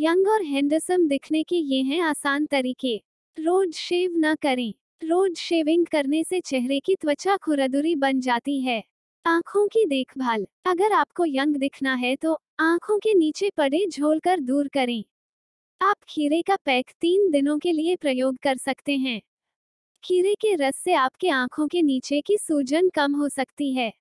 Young और handsome दिखने के ये हैं आसान तरीके। रोज शेव न करें। रोज शेविंग करने से चेहरे की त्वचा खुरदुरी बन जाती है। आँखों की देखभाल। अगर आपको यंग दिखना है तो आँखों के नीचे पड़े झोल कर दूर करें। आप खीरे का पैक तीन दिनों के लिए प्रयोग कर सकते हैं। खीरे के रस से आपके आँखों के नीचे की सूजन कम हो सकती है।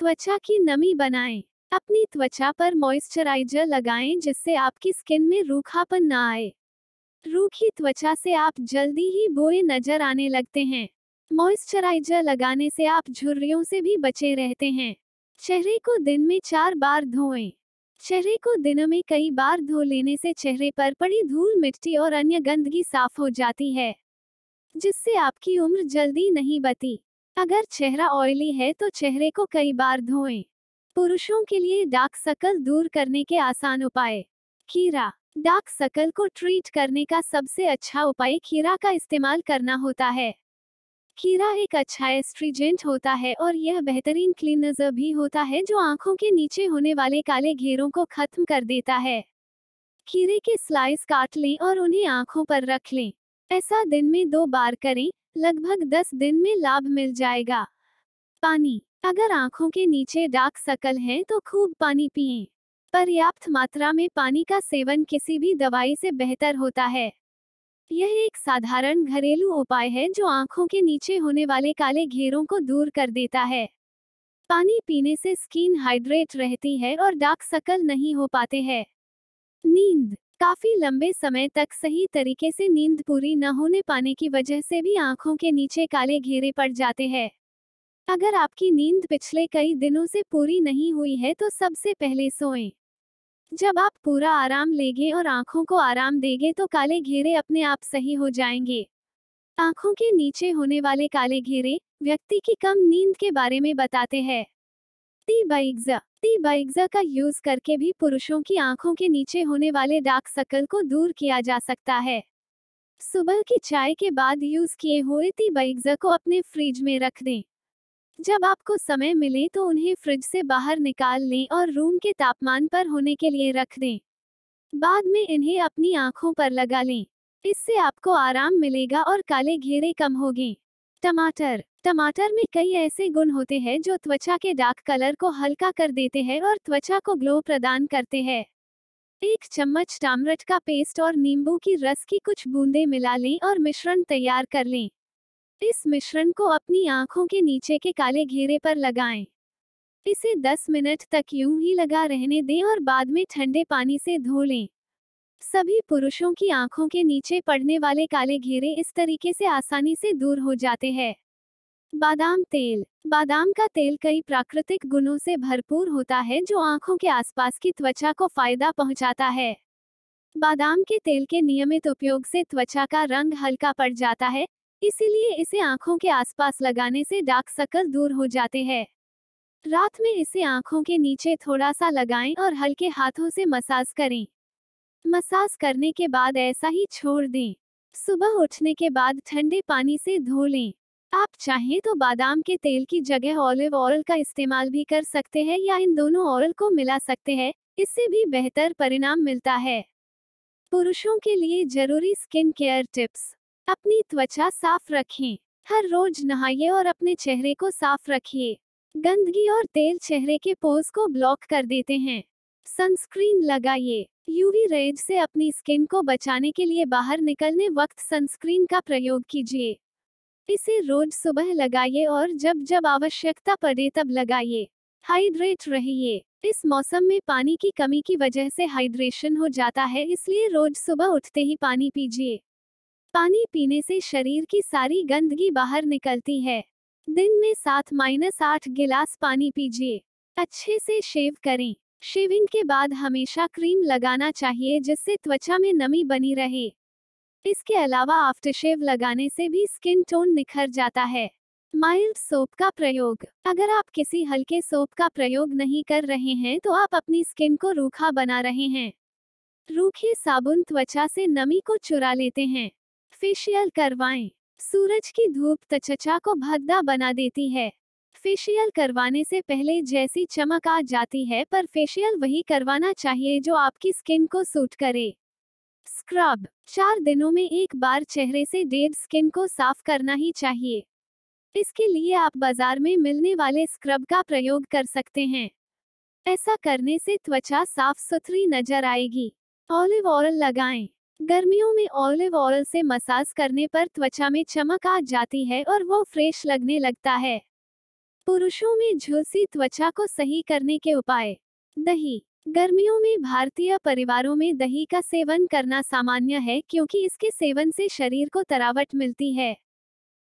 त्वचा की नमी बनाएँ। अपनी त्वचा पर मॉइस्चराइजर लगाएँ जिससे आपकी स्किन में रूखापन ना आए। रूखी त्वचा से आप जल्दी ही बोए नज़र आने लगते हैं। मॉइस्चराइजर लगाने से आप झुर्रियों से भी बचे रहते हैं। चेहरे को दिन में चार बार धोएँ। चेहरे को दिन में कई बार धो लेने से चेहरे पर पड़ी धूल मिट्टी और अन्य गंदगी साफ़ हो जाती है, जिससे आपकी उम्र जल्दी नहीं बती। अगर चेहरा ऑयली है तो चेहरे को कई बार धोएँ। पुरुषों के लिए डार्क सकल दूर करने के आसान उपाय। खीरा डार्क सकल को ट्रीट करने का सबसे अच्छा उपाय खीरा का इस्तेमाल करना होता है। खीरा एक अच्छा एस्ट्रीजेंट होता है और यह बेहतरीन क्लीनजर भी होता है जो आँखों के नीचे होने वाले काले घेरों को खत्म कर देता है। खीरे के स्लाइस काट लें और उन्हें आँखों पर रख लें। ऐसा दिन में दो बार करें, लगभग दस दिन में लाभ मिल जाएगा। पानी। अगर आँखों के नीचे डार्क सकल है तो खूब पानी पिए। पर्याप्त मात्रा में पानी का सेवन किसी भी दवाई से बेहतर होता है। यह एक साधारण घरेलू उपाय है जो आँखों के नीचे होने वाले काले घेरों को दूर कर देता है। पानी पीने से स्किन हाइड्रेट रहती है और डार्क सकल नहीं हो पाते हैं। नींद। काफ़ी लंबे समय तक सही तरीके से नींद पूरी न होने पाने की वजह से भी आँखों के नीचे काले घेरे पड़ जाते हैं। अगर आपकी नींद पिछले कई दिनों से पूरी नहीं हुई है तो सबसे पहले सोएँ। जब आप पूरा आराम लेंगे और आँखों को आराम देंगे तो काले घेरे अपने आप सही हो जाएँगे। आँखों के नीचे होने वाले काले घेरे, व्यक्ति की कम नींद के बारे में बताते हैं। टी बाइग्जा टी बाइग्जा का यूज़ करके भी पुरुषों की आँखों के नीचे होने वाले डार्क सकल को दूर किया जा सकता है। सुबह की चाय के बाद यूज़ किए हुए टी बाइग्जा को अपने फ्रिज में रख दें। जब आपको समय मिले तो उन्हें फ्रिज से बाहर निकाल लें और रूम के तापमान पर होने के लिए रख दें। बाद में इन्हें अपनी आँखों पर लगा लें। इससे आपको आराम मिलेगा और काले घेरे कम होंगे। टमाटर। टमाटर में कई ऐसे गुण होते हैं जो त्वचा के डार्क कलर को हल्का कर देते हैं और त्वचा को ग्लो प्रदान करते हैं। एक चम्मच टामरट का पेस्ट और नींबू की रस की कुछ बूंदें मिला लें और मिश्रण तैयार कर लें। इस मिश्रण को अपनी आँखों के नीचे के काले घेरे पर लगाएँ। इसे 10 मिनट तक यूँ ही लगा रहने दें और बाद में ठंडे पानी से धो लें। सभी पुरुषों की आँखों के नीचे पड़ने वाले काले घेरे इस तरीके से आसानी से दूर हो जाते हैं। बादाम तेल। बादाम का तेल कई प्राकृतिक गुणों से भरपूर होता है जो आँखों के आसपास की त्वचा को फ़ायदा पहुंचाता है। बादाम के तेल के नियमित उपयोग से त्वचा का रंग हल्का पड़ जाता है इसीलिए इसे आँखों के आसपास लगाने से डार्क सकल दूर हो जाते हैं। रात में इसे आँखों के नीचे थोड़ा सा लगाएँ और हल्के हाथों से मसाज करें। मसाज करने के बाद ऐसा ही छोड़ दें। सुबह उठने के बाद ठंडे पानी से धो लें। आप चाहें तो बादाम के तेल की जगह ऑलिव ऑयल का इस्तेमाल भी कर सकते हैं या इन दोनों ऑयल को मिला सकते हैं, इससे भी बेहतर परिणाम मिलता है। पुरुषों के लिए ज़रूरी स्किन केयर टिप्स। अपनी त्वचा साफ़ रखें। हर रोज नहाइए और अपने चेहरे को साफ़ रखिए। गंदगी और तेल चेहरे के पोज को ब्लॉक कर देते हैं। सनस्क्रीन लगाइए। यूवी रेज से अपनी स्किन को बचाने के लिए बाहर निकलने वक्त सनस्क्रीन का प्रयोग कीजिए। इसे रोज सुबह लगाइए और जब जब आवश्यकता पड़े तब लगाइए। हाइड्रेट रहिए। इस मौसम में पानी की कमी की वजह से हाइड्रेशन हो जाता है, इसलिए रोज सुबह उठते ही पानी पीजिए। पानी पीने से शरीर की सारी गंदगी बाहर निकलती है। दिन में सात माइनस आठ गिलास पानी पीजिए। अच्छे से शेव करें। शेविंग के बाद हमेशा क्रीम लगाना चाहिए जिससे त्वचा में नमी बनी रहे। इसके अलावा आफ्टर शेव लगाने से भी स्किन टोन निखर जाता है। माइल्ड सोप का प्रयोग। अगर आप किसी हल्के सोप का प्रयोग नहीं कर रहे हैं तो आप अपनी स्किन को रूखा बना रहे हैं। रूखे साबुन त्वचा से नमी को चुरा लेते हैं। फेशियल करवाएँ। सूरज की धूप त्वचा को भद्दा बना देती है। फेशियल करवाने से पहले जैसी चमक आ जाती है, पर फेशियल वही करवाना चाहिए जो आपकी स्किन को सूट करे। स्क्रब चार दिनों में एक बार चेहरे से डेड स्किन को साफ़ करना ही चाहिए। इसके लिए आप बाज़ार में मिलने वाले स्क्रब का प्रयोग कर सकते हैं। ऐसा करने से त्वचा साफ़ सुथरी नज़र आएगी। ऑलिव ऑयल लगाएँ। गर्मियों में ऑलिव ऑयल से मसाज करने पर त्वचा में चमक आ जाती है और वो फ्रेश लगने लगता है। पुरुषों में झुलसी त्वचा को सही करने के उपाय। दही। गर्मियों में भारतीय परिवारों में दही का सेवन करना सामान्य है क्योंकि इसके सेवन से शरीर को तरावट मिलती है।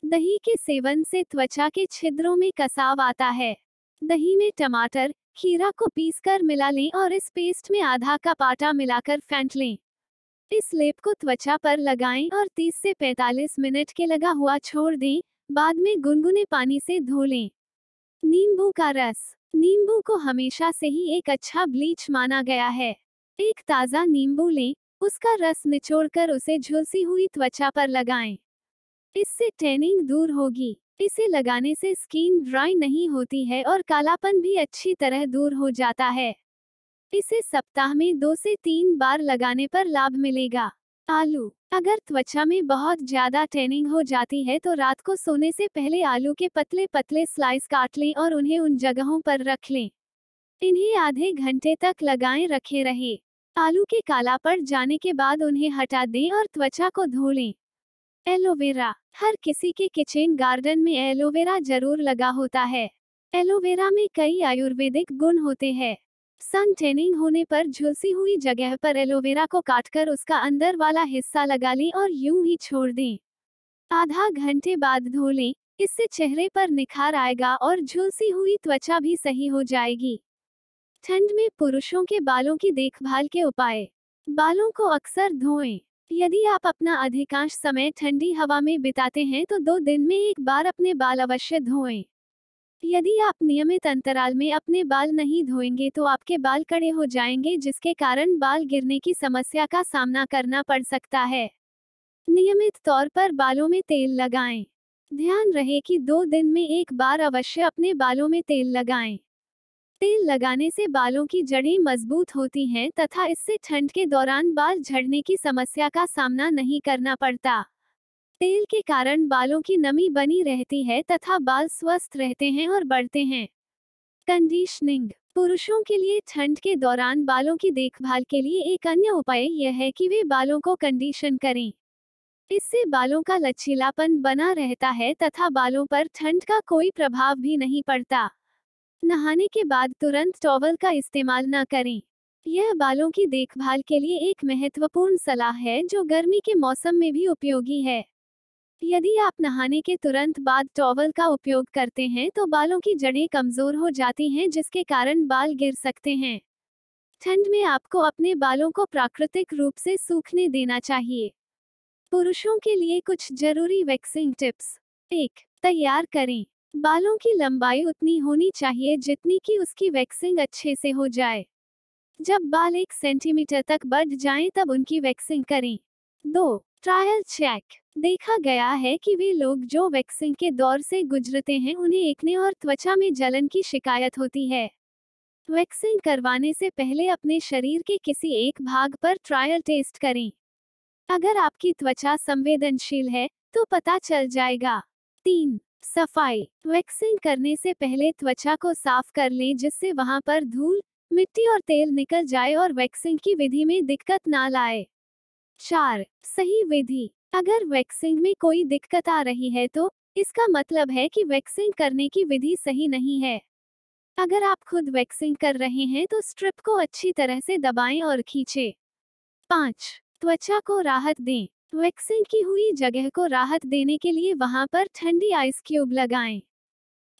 दही के सेवन से त्वचा के छिद्रों में कसाव आता है। दही में टमाटर, खीरा को पीसकर मिला लें और इस पेस्ट में आधा कप आटा मिलाकर फेंट लें। इस लेप को त्वचा पर लगाएँ और 30 से 45 मिनट के लगा हुआ छोड़ दें, बाद में गुनगुने पानी से धो लें। नींबू का रस। नींबू को हमेशा से ही एक अच्छा ब्लीच माना गया है। एक ताज़ा नींबू लें, उसका रस निचोड़कर उसे झुलसी हुई त्वचा पर लगाएँ। इससे टैनिंग दूर होगी। इसे लगाने से स्किन ड्राई नहीं होती है और कालापन भी अच्छी तरह दूर हो जाता है। इसे सप्ताह में दो से तीन बार लगाने पर लाभ मिलेगा। आलू, अगर त्वचा में बहुत ज़्यादा टैनिंग हो जाती है तो रात को सोने से पहले आलू के पतले पतले स्लाइस काट लें और उन्हें उन जगहों पर रख लें। इन्हें आधे घंटे तक लगाए रखे रहे। आलू के काला पड़ जाने के बाद उन्हें हटा दें और त्वचा को धो लें। एलोवेरा, हर किसी के किचन गार्डन में एलोवेरा ज़रूर लगा होता है। एलोवेरा में कई आयुर्वेदिक गुण होते हैं। सन टेनिंग होने पर झुलसी हुई जगह पर एलोवेरा को काटकर उसका अंदर वाला हिस्सा लगा लें और यूँ ही छोड़ दें। आधा घंटे बाद धो लें, इससे चेहरे पर निखार आएगा और झुलसी हुई त्वचा भी सही हो जाएगी। ठंड में पुरुषों के बालों की देखभाल के उपाय। बालों को अक्सर धोएँ। यदि आप अपना अधिकांश समय ठंडी हवा में बिताते हैं तो दो दिन में एक बार अपने बाल अवश्य धोएँ। यदि आप नियमित अंतराल में अपने बाल नहीं धोएँगे तो आपके बाल कड़े हो जाएँगे, जिसके कारण बाल गिरने की समस्या का सामना करना पड़ सकता है नियमित तौर पर बालों में तेल लगाएँ। ध्यान रहे कि दो दिन में एक बार अवश्य अपने बालों में तेल लगाएँ। तेल लगाने से बालों की जड़ें मज़बूत होती हैं तथा इससे ठंड के दौरान बाल झड़ने की समस्या का सामना नहीं करना पड़ता तेल के कारण बालों की नमी बनी रहती है तथा बाल स्वस्थ रहते हैं और बढ़ते हैं। कंडीशनिंग। पुरुषों के लिए ठंड के दौरान बालों की देखभाल के लिए एक अन्य उपाय यह है कि वे बालों को कंडीशन करें। इससे बालों का लचीलापन बना रहता है तथा बालों पर ठंड का कोई प्रभाव भी नहीं पड़ता। नहाने के बाद तुरंत टॉवल का इस्तेमाल न करें। यह बालों की देखभाल के लिए एक महत्वपूर्ण सलाह है जो गर्मी के मौसम में भी उपयोगी है। यदि आप नहाने के तुरंत बाद टॉवल का उपयोग करते हैं तो बालों की जड़ें कमज़ोर हो जाती हैं, जिसके कारण बाल गिर सकते हैं। ठंड में आपको अपने बालों को प्राकृतिक रूप से सूखने देना चाहिए। पुरुषों के लिए कुछ ज़रूरी वैक्सिंग टिप्स एक, तैयार करें। बालों की लंबाई उतनी होनी चाहिए जितनी कि उसकी वैक्सिंग अच्छे से हो जाए। जब बाल एक सेंटीमीटर तक बढ़ जाएँ, तब उनकी वैक्सिंग करें। दो ट्रायल चेक देखा गया है कि वे लोग जो वैक्सीन के दौर से गुजरते हैं, उन्हें एकने और त्वचा में जलन की शिकायत होती है। वैक्सीन करवाने से पहले अपने शरीर के किसी एक भाग पर ट्रायल टेस्ट करें। अगर आपकी त्वचा संवेदनशील है तो पता चल जाएगा। तीन, सफ़ाई। वैक्सीन करने से पहले त्वचा को साफ़ कर लें, जिससे वहाँ पर धूल, मिट्टी और तेल निकल जाए और वैक्सीन की विधि में दिक्कत ना लाए। चार, सही विधि। अगर वैक्सिंग में कोई दिक्कत आ रही है तो इसका मतलब है कि वैक्सिंग करने की विधि सही नहीं है अगर आप खुद वैक्सिंग कर रहे हैं तो स्ट्रिप को अच्छी तरह से दबाएँ और खींचे पाँच, त्वचा को राहत दें वैक्सिंग की हुई जगह को राहत देने के लिए वहाँ पर ठंडी आइस क्यूब लगाएँ।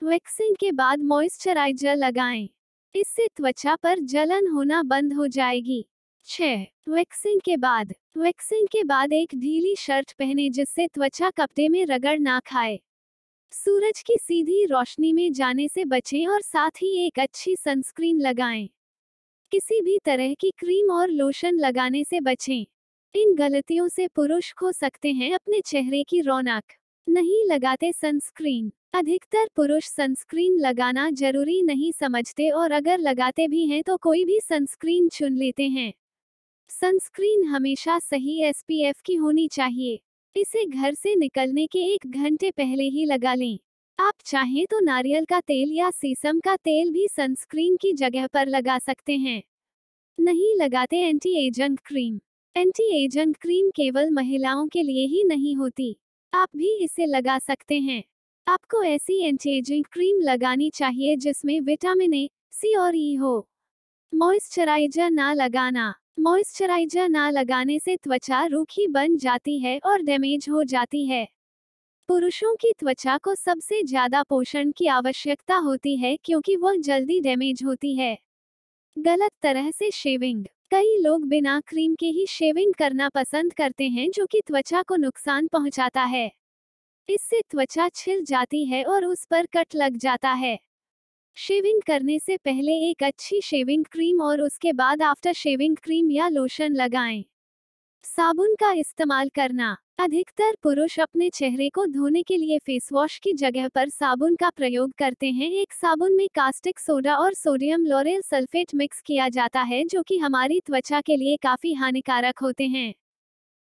वैक्सिंग के बाद मॉइस्चराइजर लगाएँ। इससे त्वचा पर जलन होना बंद हो जाएगी छह वैक्सिंग के बाद। वैक्सिंग के बाद एक ढीली शर्ट पहने जिससे त्वचा कपड़े में रगड़ ना खाए। सूरज की सीधी रोशनी में जाने से बचें और साथ ही एक अच्छी सनस्क्रीन लगाएँ। किसी भी तरह की क्रीम और लोशन लगाने से बचें। इन गलतियों से पुरुष खो सकते हैं अपने चेहरे की रौनक। नहीं लगाते सनस्क्रीन। अधिकतर पुरुष सनस्क्रीन लगाना ज़रूरी नहीं समझते और अगर लगाते भी हैं तो कोई भी सनस्क्रीन चुन लेते हैं। सनस्क्रीन हमेशा सही एसपीएफ की होनी चाहिए। इसे घर से निकलने के एक घंटे पहले ही लगा लें। आप चाहें तो नारियल का तेल या सीसम का तेल भी सनस्क्रीन की जगह पर लगा सकते हैं। नहीं लगाते anti agent cream. Anti agent cream केवल महिलाओं के लिए ही नहीं होती। आप भी इसे लगा सकते हैं। आपको ऐसी एंटी एजिंग क्रीम लगानी चाहिए जिसमें विटामिन ए, सी और ई e हो। मॉइस्चराइजर ना लगाना। मॉइस्चराइजर ना लगाने से त्वचा रूखी बन जाती है और डैमेज हो जाती है। पुरुषों की त्वचा को सबसे ज़्यादा पोषण की आवश्यकता होती है क्योंकि वह जल्दी डैमेज होती है। गलत तरह से शेविंग कई लोग बिना क्रीम के ही शेविंग करना पसंद करते हैं जो कि त्वचा को नुकसान पहुंचाता है। इससे त्वचा छिल जाती है और उस पर कट लग जाता है। शेविंग करने से पहले एक अच्छी शेविंग क्रीम और उसके बाद आफ्टर शेविंग क्रीम या लोशन लगाएँ। साबुन का इस्तेमाल करना। अधिकतर पुरुष अपने चेहरे को धोने के लिए फेस वॉश की जगह पर साबुन का प्रयोग करते हैं। एक साबुन में कास्टिक सोडा और सोडियम लोरेल सल्फेट मिक्स किया जाता है, जो कि हमारी त्वचा के लिए काफ़ी हानिकारक होते हैं।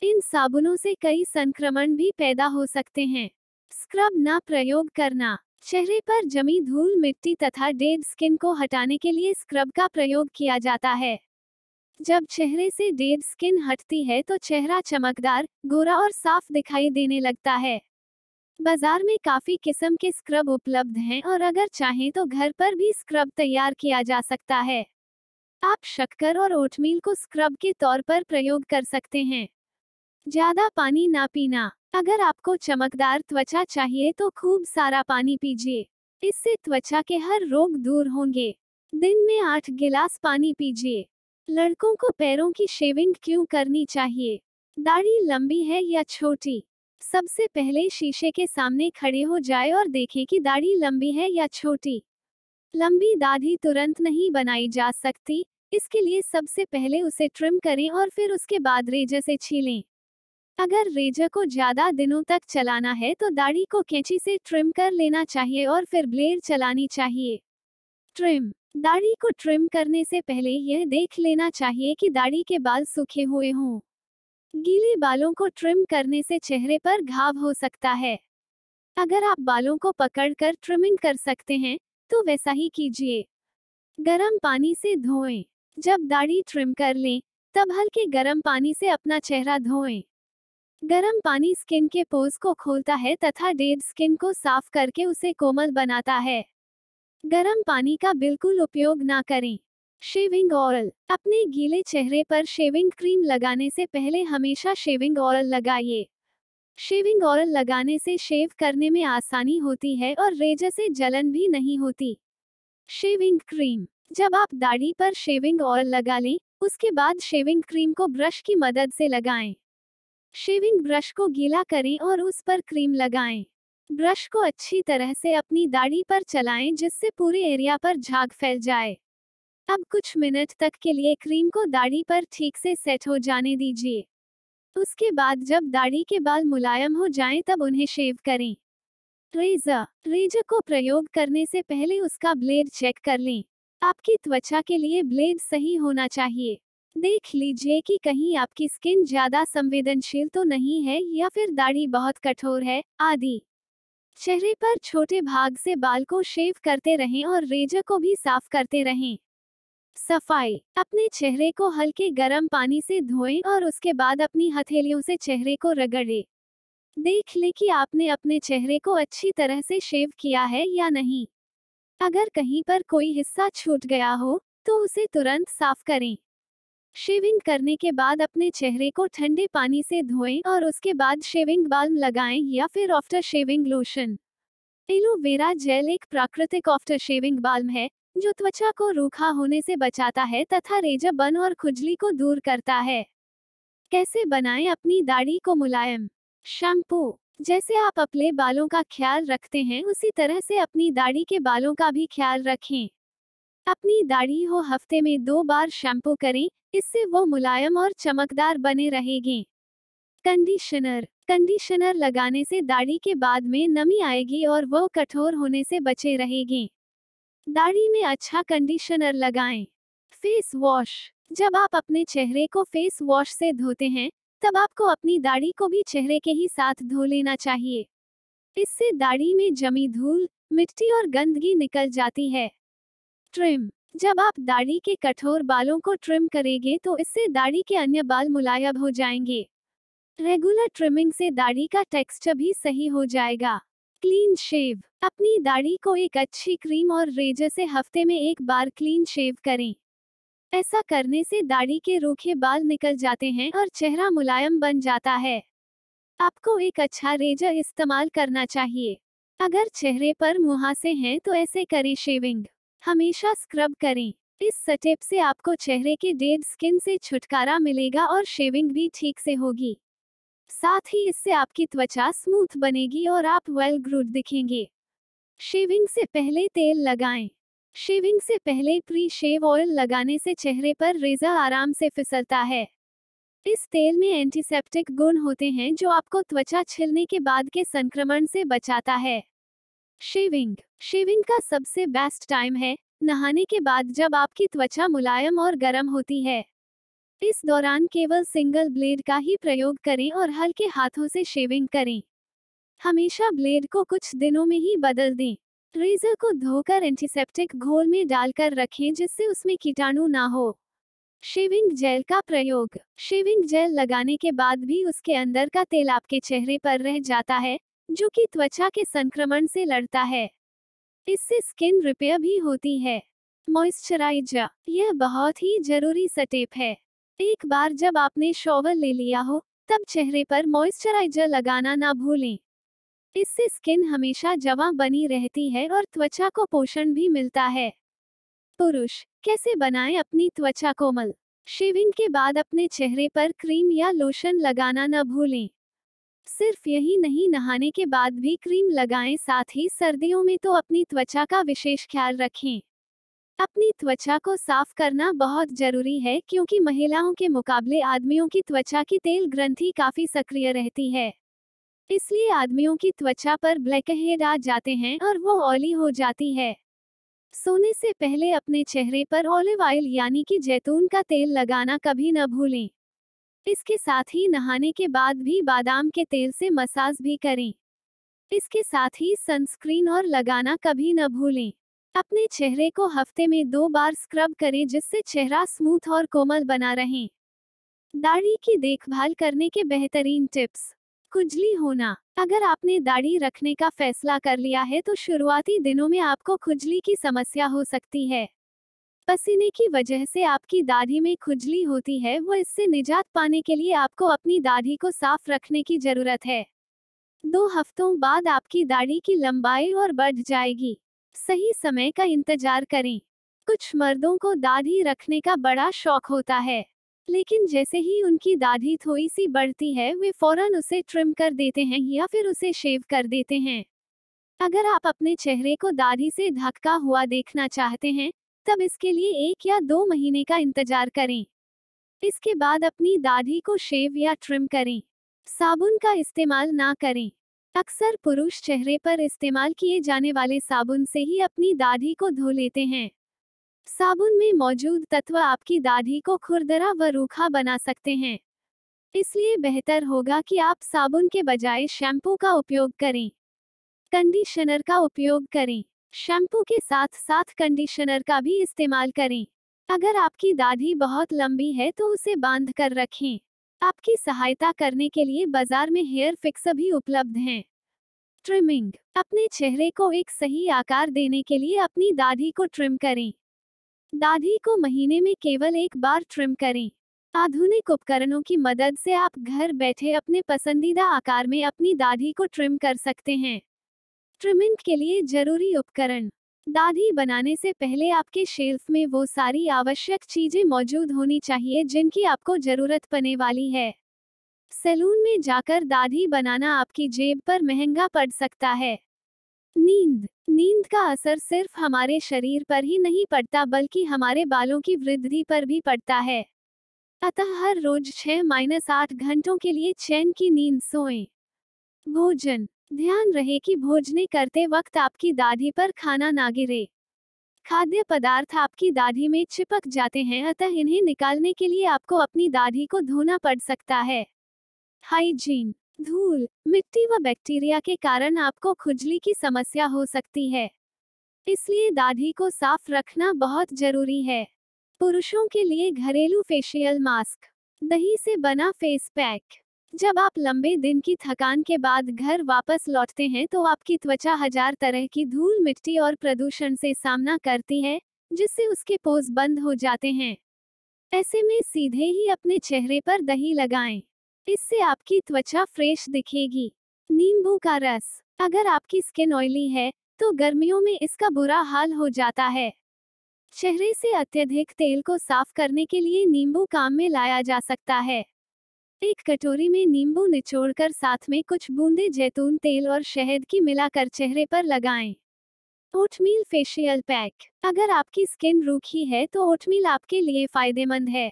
इन साबुनों से कई संक्रमण भी पैदा हो सकते हैं। स्क्रब ना प्रयोग करना। चेहरे पर जमी धूल मिट्टी तथा डेड स्किन को हटाने के लिए स्क्रब का प्रयोग किया जाता है। जब चेहरे से डेड स्किन हटती है तो चेहरा चमकदार, गोरा और साफ़ दिखाई देने लगता है। बाज़ार में काफ़ी किस्म के स्क्रब उपलब्ध हैं और अगर चाहें तो घर पर भी स्क्रब तैयार किया जा सकता है। आप शक्कर और ओटमील को स्क्रब के तौर पर प्रयोग कर सकते हैं। ज़्यादा पानी ना पीना। अगर आपको चमकदार त्वचा चाहिए तो खूब सारा पानी पीजिए। इससे त्वचा के हर रोग दूर होंगे। दिन में आठ गिलास पानी पीजिए। लड़कों को पैरों की शेविंग क्यों करनी चाहिए? दाढ़ी लंबी है या छोटी? सबसे पहले शीशे के सामने खड़े हो जाए और देखें कि दाढ़ी लंबी है या छोटी। लंबी दाढ़ी तुरंत नहीं बनाई जा सकती। इसके लिए सबसे पहले उसे ट्रिम करें और फिर उसके बाद रेजर से छीलें। अगर रेजर को ज़्यादा दिनों तक चलाना है तो दाढ़ी को कैंची से ट्रिम कर लेना चाहिए और फिर ब्लेड चलानी चाहिए। ट्रिम। दाढ़ी को ट्रिम करने से पहले यह देख लेना चाहिए कि दाढ़ी के बाल सूखे हुए हों। गीले बालों को ट्रिम करने से चेहरे पर घाव हो सकता है। अगर आप बालों को पकड़कर ट्रिमिंग कर सकते हैं तो वैसा ही कीजिए। गर्म पानी से धोएँ। जब दाढ़ी ट्रिम कर लें, तब हल्के गर्म पानी से अपना चेहरा धोएँ। गर्म पानी स्किन के पोज को खोलता है तथा डेड स्किन को साफ़ करके उसे कोमल बनाता है। गर्म पानी का बिल्कुल उपयोग ना करें। Shaving oil. अपने गीले चेहरे पर शेविंग क्रीम लगाने से पहले हमेशा शेविंग ऑयल लगाइए। शेविंग ऑयल लगाने से शेव करने में आसानी होती है और रेजर से जलन भी नहीं होती। Shaving cream. जब आप दाढ़ी पर शेविंग ऑयल लगा लें, उसके बाद शेविंग क्रीम को ब्रश की मदद से लगाएँ। शेविंग ब्रश को गीला करें और उस पर क्रीम लगाएँ। ब्रश को अच्छी तरह से अपनी दाढ़ी पर चलाएँ जिससे पूरे एरिया पर झाग फैल जाए। अब कुछ मिनट तक के लिए क्रीम को दाढ़ी पर ठीक से सेट हो जाने दीजिए। उसके बाद जब दाढ़ी के बाल मुलायम हो जाएँ तब उन्हें शेव करें। रेजर रेजर को प्रयोग करने से पहले उसका ब्लेड चेक कर लें। आपकी त्वचा के लिए ब्लेड सही होना चाहिए। देख लीजिए कि कहीं आपकी स्किन ज़्यादा संवेदनशील तो नहीं है या फिर दाढ़ी बहुत कठोर है, आदि। चेहरे पर छोटे भाग से बाल को शेव करते रहें और रेजर को भी साफ़ करते रहें। सफ़ाई, अपने चेहरे को हल्के गर्म पानी से धोएँ और उसके बाद अपनी हथेलियों से चेहरे को रगड़े। देख ले कि आपने अपने चेहरे को अच्छी तरह से शेव किया है या नहीं। अगर कहीं पर कोई हिस्सा छूट गया हो तो उसे तुरंत साफ़ करें। शेविंग करने के बाद अपने चेहरे को ठंडे पानी से धोएँ और उसके बाद शेविंग बाल्म लगाएँ या फिर after shaving lotion aloe vera gel एक प्राकृतिक आफ्टर शेविंग बाल्म है, जो त्वचा को रूखा होने से बचाता है तथा रेजा बन और खुजली को दूर करता है। कैसे बनाएँ अपनी दाढ़ी को मुलायम? शैम्पू, जैसे आप अपने बालों का ख्याल रखते हैं उसी तरह से अपनी दाढ़ी के बालों का भी ख्याल रखें। अपनी दाढ़ी हो हफ़्ते में दो बार शैम्पू करें, इससे वो मुलायम और चमकदार बने रहेगी। कंडीशनर कंडीशनर लगाने से दाढ़ी के बाद में नमी आएगी और वो कठोर होने से बचे रहेगी। दाढ़ी में अच्छा कंडीशनर लगाएँ। फेस वॉश, जब आप अपने चेहरे को फेस वॉश से धोते हैं, तब आपको अपनी दाढ़ी को भी चेहरे के ही साथ धो लेना चाहिए। इससे दाढ़ी में जमी धूल, मिट्टी और गंदगी निकल जाती है। ट्रिम जब आप दाढ़ी के कठोर बालों को ट्रिम करेंगे तो इससे दाढ़ी के अन्य बाल मुलायम हो जाएँगे। रेगुलर ट्रिमिंग से दाढ़ी का टेक्सचर भी सही हो जाएगा। क्लीन शेव अपनी दाढ़ी को एक अच्छी क्रीम और रेजर से हफ़्ते में एक बार क्लीन शेव करें। ऐसा करने से दाढ़ी के रूखे बाल निकल जाते हैं और चेहरा मुलायम बन जाता है। आपको एक अच्छा रेजर इस्तेमाल करना चाहिए। अगर चेहरे पर मुहासे हैं तो ऐसे करें शेविंग हमेशा स्क्रब करें। इस स्टेप से आपको चेहरे के डेड स्किन से छुटकारा मिलेगा और शेविंग भी ठीक से होगी। साथ ही इससे आपकी त्वचा स्मूथ बनेगी और आप वेल ग्रूड दिखेंगे। शेविंग से पहले तेल लगाएँ। शेविंग से पहले प्री शेव ऑयल लगाने से चेहरे पर रेजा आराम से फिसलता है। इस तेल में एंटीसेप्टिक गुण होते हैं जो आपको त्वचा छिलने के बाद के संक्रमण से बचाता है। शेविंग। शेविंग का सबसे बेस्ट टाइम है, नहाने के बाद जब आपकी त्वचा मुलायम और गर्म होती है। इस दौरान केवल सिंगल ब्लेड का ही प्रयोग करें और हल्के हाथों से शेविंग करें। हमेशा ब्लेड को कुछ दिनों में ही बदल दें। रेजर को धोकर एंटीसेप्टिक घोल में डालकर रखें जिससे उसमें कीटाणु ना हो। शेविंग जेल का प्रयोग। शेविंग जेल लगाने के बाद भी उसके अंदर का तेल आपके चेहरे पर रह जाता है जो कि त्वचा के संक्रमण से लड़ता है। इससे स्किन रिपेयर भी होती है। मॉइस्चराइजर, यह बहुत ही ज़रूरी स्टेप है। एक बार जब आपने शॉवर ले लिया हो, तब चेहरे पर मॉइस्चराइजर लगाना ना भूलें। इससे स्किन हमेशा जवा बनी रहती है और त्वचा को पोषण भी मिलता है। पुरुष, कैसे बनाएँ अपनी त्वचा कोमल? शेविंग के बाद अपने चेहरे पर क्रीम या लोशन लगाना न भूलें। सिर्फ़ यही नहीं, नहाने के बाद भी क्रीम लगाएँ, साथ ही सर्दियों में तो अपनी त्वचा का विशेष ख्याल रखें। अपनी त्वचा को साफ़ करना बहुत ज़रूरी है, क्योंकि महिलाओं के मुकाबले आदमियों की त्वचा की तेल ग्रंथि काफ़ी सक्रिय रहती है। इसलिए आदमियों की त्वचा पर ब्लैक हेड आ जाते हैं और वो ऑयली हो जाती है। सोने से पहले अपने चेहरे पर ऑलिव ऑयल यानी कि जैतून का तेल लगाना कभी न भूलें। इसके साथ ही नहाने के बाद भी बादाम के तेल से मसाज भी करें। इसके साथ ही सनस्क्रीन और लगाना कभी न भूलें। अपने चेहरे को हफ़्ते में दो बार स्क्रब करें जिससे चेहरा स्मूथ और कोमल बना रहे। दाढ़ी की देखभाल करने के बेहतरीन टिप्स। खुजली होना। अगर आपने दाढ़ी रखने का फैसला कर लिया है तो शुरुआती दिनों में आपको खुजली की समस्या हो सकती है। पसीने की वजह से आपकी दाढ़ी में खुजली होती है, वो इससे निजात पाने के लिए आपको अपनी दाढ़ी को साफ़ रखने की ज़रूरत है। दो हफ्तों बाद आपकी दाढ़ी की लंबाई और बढ़ जाएगी। सही समय का इंतज़ार करें। कुछ मर्दों को दाढ़ी रखने का बड़ा शौक होता है, लेकिन जैसे ही उनकी दाढ़ी थोड़ी सी बढ़ती है, वे फ़ौरन उसे ट्रिम कर देते हैं या फिर उसे शेव कर देते हैं। अगर आप अपने चेहरे को दाढ़ी से ढका हुआ देखना चाहते हैं तब इसके लिए एक या दो महीने का इंतज़ार करें। इसके बाद अपनी दाढ़ी को शेव या ट्रिम करें। साबुन का इस्तेमाल ना करें। अक्सर पुरुष चेहरे पर इस्तेमाल किए जाने वाले साबुन से ही अपनी दाढ़ी को धो लेते हैं। साबुन में मौजूद तत्व आपकी दाढ़ी को खुरदरा व रूखा बना सकते हैं। इसलिए बेहतर होगा कि आप साबुन के बजाय शैम्पू का उपयोग करें। कंडीशनर का उपयोग करें। शैम्पू के साथ साथ कंडीशनर का भी इस्तेमाल करें। अगर आपकी दाढ़ी बहुत लंबी है तो उसे बाँध कर रखें। आपकी सहायता करने के लिए बाज़ार में हेयर फिक्स भी उपलब्ध हैं। ट्रिमिंग, अपने चेहरे को एक सही आकार देने के लिए अपनी दाढ़ी को ट्रिम करें। दाढ़ी को महीने में केवल एक बार ट्रिम करें। आधुनिक उपकरणों की मदद से आप घर बैठे अपने पसंदीदा आकार में अपनी दाढ़ी को ट्रिम कर सकते हैं। ट्रिमिंग के लिए ज़रूरी उपकरण। दाढ़ी बनाने से पहले आपके शेल्फ में वो सारी आवश्यक चीज़ें मौजूद होनी चाहिए जिनकी आपको ज़रूरत पड़ने वाली है। सैलून में जाकर दाढ़ी बनाना आपकी जेब पर महँगा पड़ सकता है। नींद। नींद का असर सिर्फ़ हमारे शरीर पर ही नहीं पड़ता बल्कि हमारे बालों की वृद्धि पर भी पड़ता है। अतः हर रोज छह माइनस आठ घंटों के लिए चैन की नींद सोएँ। भोजन। ध्यान रहे कि भोजने करते वक्त आपकी दाढ़ी पर खाना ना गिरे। खाद्य पदार्थ आपकी दाढ़ी में चिपक जाते हैं, अतः इन्हें निकालने के लिए आपको अपनी दाढ़ी को धोना पड़ सकता है। हाइजीन। धूल, मिट्टी व बैक्टीरिया के कारण आपको खुजली की समस्या हो सकती है। इसलिए दाढ़ी को साफ़ रखना बहुत ज़रूरी है। पुरुषों के लिए घरेलू फेशियल मास्क। दही से बना फेस पैक। जब आप लंबे दिन की थकान के बाद घर वापस लौटते हैं तो आपकी त्वचा हज़ार तरह की धूल मिट्टी और प्रदूषण से सामना करती है, जिससे उसके पोज बंद हो जाते हैं। ऐसे में सीधे ही अपने चेहरे पर दही लगाएँ। इससे आपकी त्वचा फ्रेश दिखेगी। नींबू का रस। अगर आपकी स्किन ऑयली है तो गर्मियों में इसका बुरा हाल हो जाता है। चेहरे से अत्यधिक तेल को साफ़ करने के लिए नींबू काम में लाया जा सकता है। एक कटोरी में नींबू निचोड़कर साथ में कुछ बूंदे जैतून तेल और शहद की मिलाकर चेहरे पर लगाएँ। Oatmeal facial pack. अगर आपकी स्किन रूखी है तो ओटमील आपके लिए फ़ायदेमंद है।